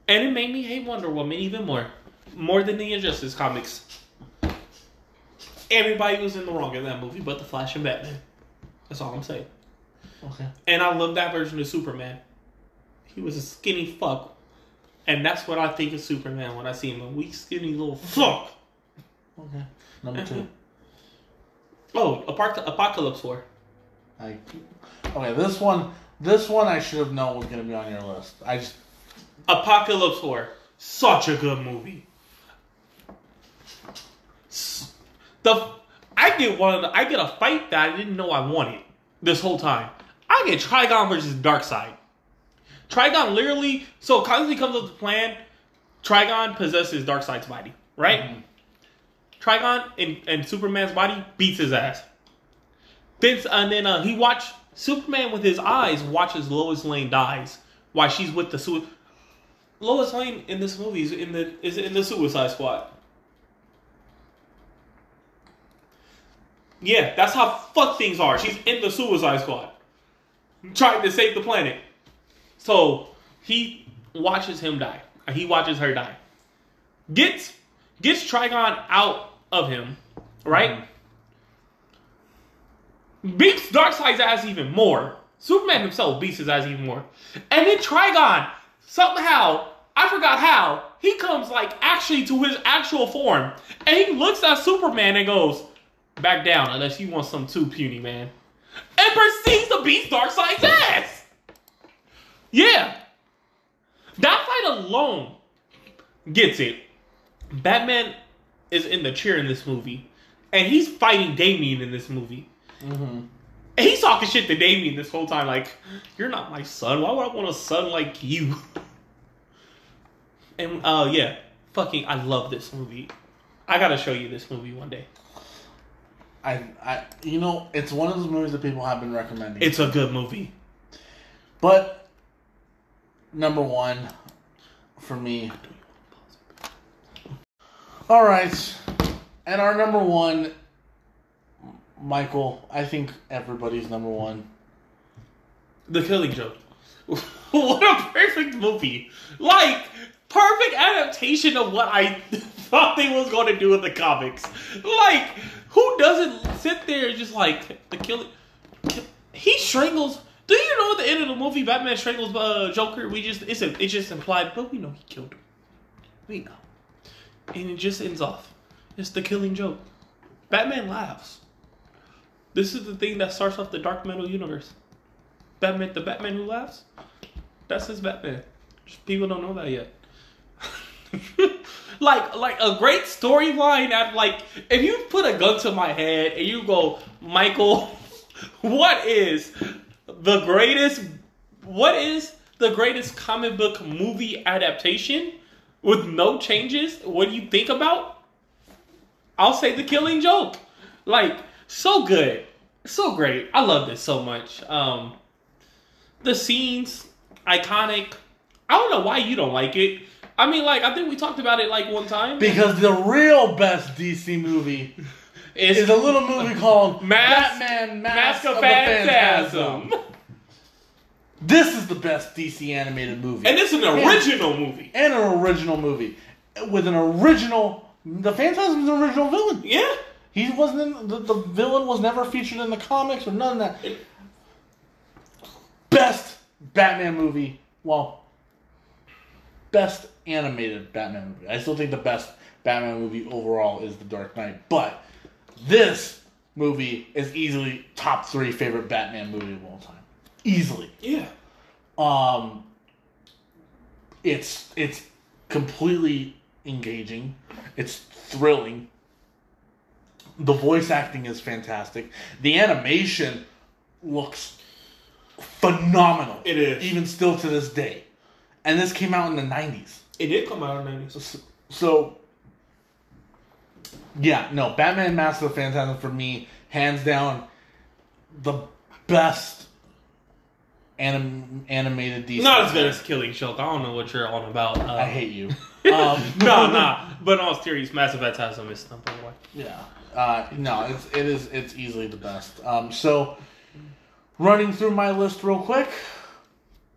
S2: and it made me hate Wonder Woman even more, more than the Injustice comics. Everybody was in the wrong in that movie, but the Flash and Batman. That's all I'm saying.
S1: Okay.
S2: And I love that version of Superman. He was a skinny fuck, and that's what I think of Superman when I see him—a weak, skinny little fuck.
S1: Okay. Number two.
S2: Oh, Apoc- Apokolips War.
S1: I, okay, this one, this one I should have known was gonna be on your list. I just,
S2: Apokolips War. Such a good movie. The I get one of the, I get a fight that I didn't know I wanted this whole time. I get Trigon versus Darkseid. Trigon literally so constantly comes up with the plan. Trigon possesses Darkseid's body, right? Trigon and, and Superman's body beats his ass. Then and then uh, he watched Superman with his eyes watches Lois Lane dies while she's with the su- Lois Lane in this movie is in the is in the Suicide Squad. Yeah, that's how fuck things are. She's in the Suicide Squad, trying to save the planet. So he watches him die. He watches her die. Gets gets Trigon out of him, right? Mm-hmm. Beats Darkseid's ass even more. Superman himself beats his ass even more. And then Trigon, somehow, I forgot how, he comes like actually to his actual form. And he looks at Superman and goes, back down unless you want some too puny, man. And proceeds to beat Darkseid's ass. Yeah. That fight alone gets it. Batman is in the chair in this movie, and he's fighting Damian in this movie.
S1: Mm-hmm.
S2: And he's talking shit to Damian this whole time, like, "You're not my son. Why would I want a son like you?" And uh, yeah, fucking, I love this movie. I gotta show you this movie one day.
S1: I, I, you know, it's one of those movies that people have been recommending.
S2: It's a good movie.
S1: but number one for me. All right, and our number one, Michael. I think everybody's number one.
S2: The Killing Joke. what a perfect movie! Like perfect adaptation of what I thought they was going to do in the comics. Like who doesn't sit there just like the Killing? He strangles. Do you know at the end of the movie Batman strangles uh, Joker? We just it's a, it's just implied, but we know he killed him. We know, and it just ends off. It's the Killing Joke. Batman laughs. This is the thing that starts off the Dark Metal universe. Batman, the Batman who laughs, that's his Batman. People don't know that yet. like, like a great storyline. At like, if you put a gun to my head and you go, Michael, what is the greatest? What is the greatest comic book movie adaptation with no changes? What do you think about? I'll say The Killing Joke. Like, so good. So great. I love this so much. Um the scenes, iconic. I don't know why you don't like it. I mean, like, I think we talked about it like one time.
S1: Because the real best DC movie
S2: It's
S1: is a little movie called
S2: Mask-
S1: Batman
S2: Mask
S1: Mask,
S2: of
S1: of,
S2: Phantasm.
S1: Phantasm. This is the best DC animated movie.
S2: And it's an original movie.
S1: and an original movie with an original. The Phantasm's an original villain.
S2: Yeah.
S1: He wasn't in, the, the villain was never featured in the comics or none of that. Best Batman movie. Well, best animated Batman movie. I still think the best Batman movie overall is The Dark Knight, but this movie is easily top three favorite Batman movie of all time. Easily.
S2: Yeah.
S1: Um, it's it's completely engaging. It's thrilling. The voice acting is fantastic. The animation looks phenomenal.
S2: It is.
S1: even still to this day. And this came out in the nineties.
S2: It did come out in the 90s.
S1: So, so yeah, no, Batman Mask of the Phantasm for me, hands down, the best anim- animated DC.
S2: Not as good as Killing Joke. I don't know what you're on about. Uh,
S1: I hate you. Um,
S2: no, nah. But in all serious, Mask of Phantasm is number one.
S1: Yeah. Uh, no, it's it is it's easily the best. Um, so running through my list real quick.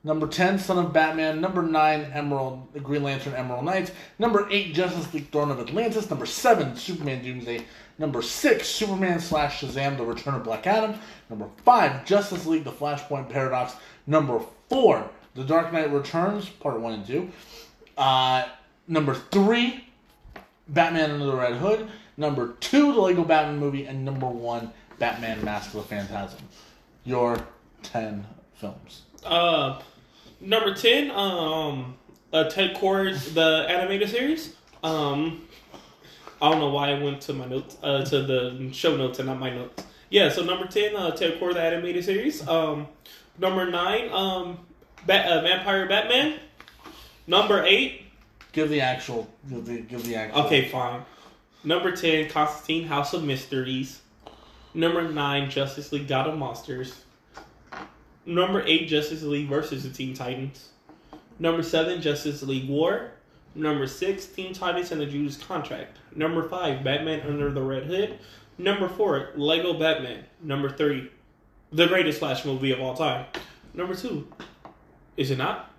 S1: Number ten, Son of Batman. Number nine, Emerald, Green Lantern, Emerald Knights. Number eight, Justice League, Dawn of Atlantis. Number seven, Superman, Doomsday. Number six, Superman slash Shazam: The Return of Black Adam. Number five, Justice League: The Flashpoint Paradox. Number four, The Dark Knight Returns, Part one and two. Uh, number three, Batman Under the Red Hood. Number two, the Lego Batman movie, and number one, Batman Mask of the Phantasm. Your ten films.
S2: Uh, number 10, um, uh, Ted Kord's The Animated Series. Um, I don't know why I went to my notes, uh, to the show notes and not my notes. Yeah, so number 10, uh, Ted Kord, The Animated Series. Um, number 9, um, Bat- uh, Vampire Batman. Number 8,
S1: Give the actual. Give the, give the actual.
S2: Okay, fine. Number 10, Constantine House of Mysteries. Number 9, Justice League God of Monsters. Number 8, Justice League versus the Teen Titans. Number 7, Justice League War. Number 6, Teen Titans and the Judas Contract. Number 5, Batman Under the Red Hood. Number 4, Lego Batman. Number 3, the greatest Flash movie of all time. Number 2, is it not?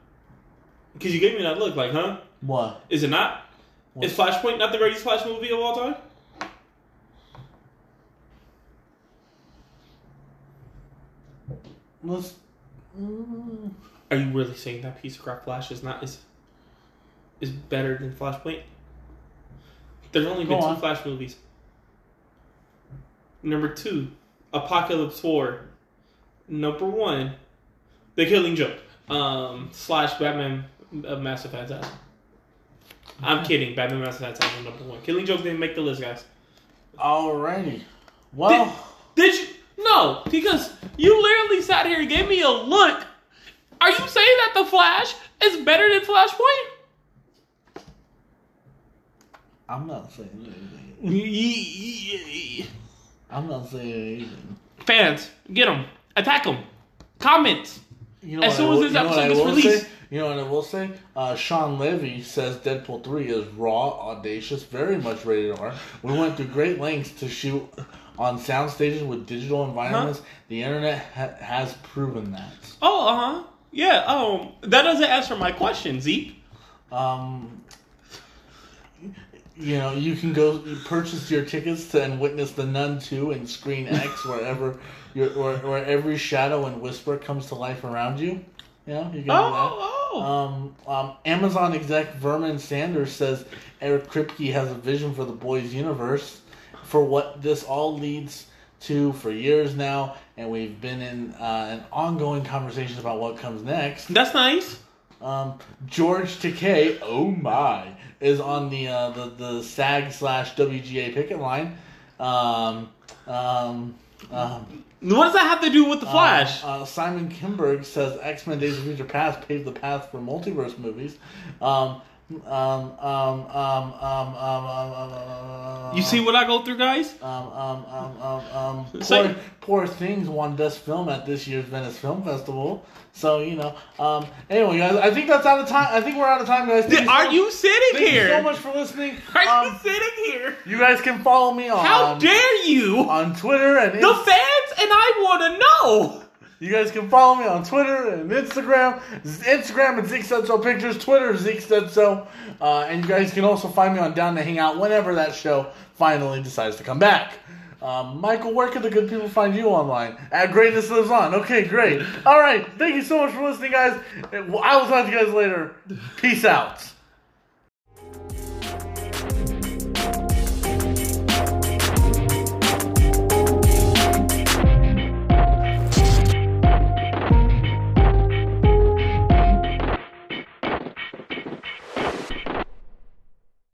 S2: Because you gave me that look like, huh?
S1: What?
S2: Is it not? Is Flashpoint not the greatest Flash movie of all time?
S1: Let's. Mm,
S2: Are you really saying that piece of crap Flash is not is is better than Flashpoint? There's only been
S1: Go
S2: two. Flash movies. Number two, Apokolips War. Number one, The Killing Joke. um, slash Batman uh, Mask of Phantasm. I'm kidding. Batman Mask of Phantasm is number one. Killing Joke didn't make the list, guys.
S1: Alrighty. Well,
S2: Did you? No, because you literally sat here and gave me a look. Are you saying that the Flash is better than Flashpoint?
S1: I'm not saying anything. I'm not saying anything.
S2: Fans, get them, attack them, comment.
S1: You know
S2: As soon
S1: I
S2: as this
S1: you know what
S2: episode
S1: I
S2: gets
S1: will
S2: released.
S1: say? You know what I will say? Uh, Shawn Levy says Deadpool 3 is raw, audacious, very much rated R. We went through great lengths to shoot on sound stages with digital environments. The internet ha- has proven that.
S2: Oh, uh huh. Yeah. Um, that doesn't answer my question, Zeke.
S1: Um, you know, you can go purchase your tickets to and witness the Nun 2 and Screen X wherever your where, where every shadow and whisper comes to life around you. Yeah, you can do that.
S2: Oh, oh.
S1: Um, um, Amazon exec Vernon Sanders says Eric Kripke has a vision for the boys' universe, for what this all leads to for years now, and we've been in uh, an ongoing conversation about what comes next.
S2: That's nice.
S1: Um, George Takei, oh my, is on the uh, the the SAG slash WGA picket line. Um, um, um,
S2: What does that have to do with the Flash?
S1: uh, uh, Simon Kimberg says X Men: Days of Future Past paved the path for multiverse movies. Um, um, um, um, um, um, um, um,
S2: You see what I go through, guys?
S1: Um, um, um, um, um. Poor, poor things won best film at this year's Venice Film Festival. So you know. Um. Anyway, guys, I think that's out of time. I think we're out of time, guys. Thank
S2: Are you sitting here?
S1: Thank you so much for listening.
S2: Are you sitting here?
S1: You guys can follow me on.
S2: How dare you?
S1: On Twitter and
S2: the fans and I want to know
S1: you guys can follow me on Twitter and Instagram. Instagram at Zeke Said So Pictures. Twitter Zeke Said So. Uh, and you guys can also find me on Down to Hang Out whenever that show finally decides to come back. Um, Michael, where can the good people find you online? At Greatness Lives On. Okay, great. All right. Thank you so much for listening, guys. I will talk to you guys later. Peace out.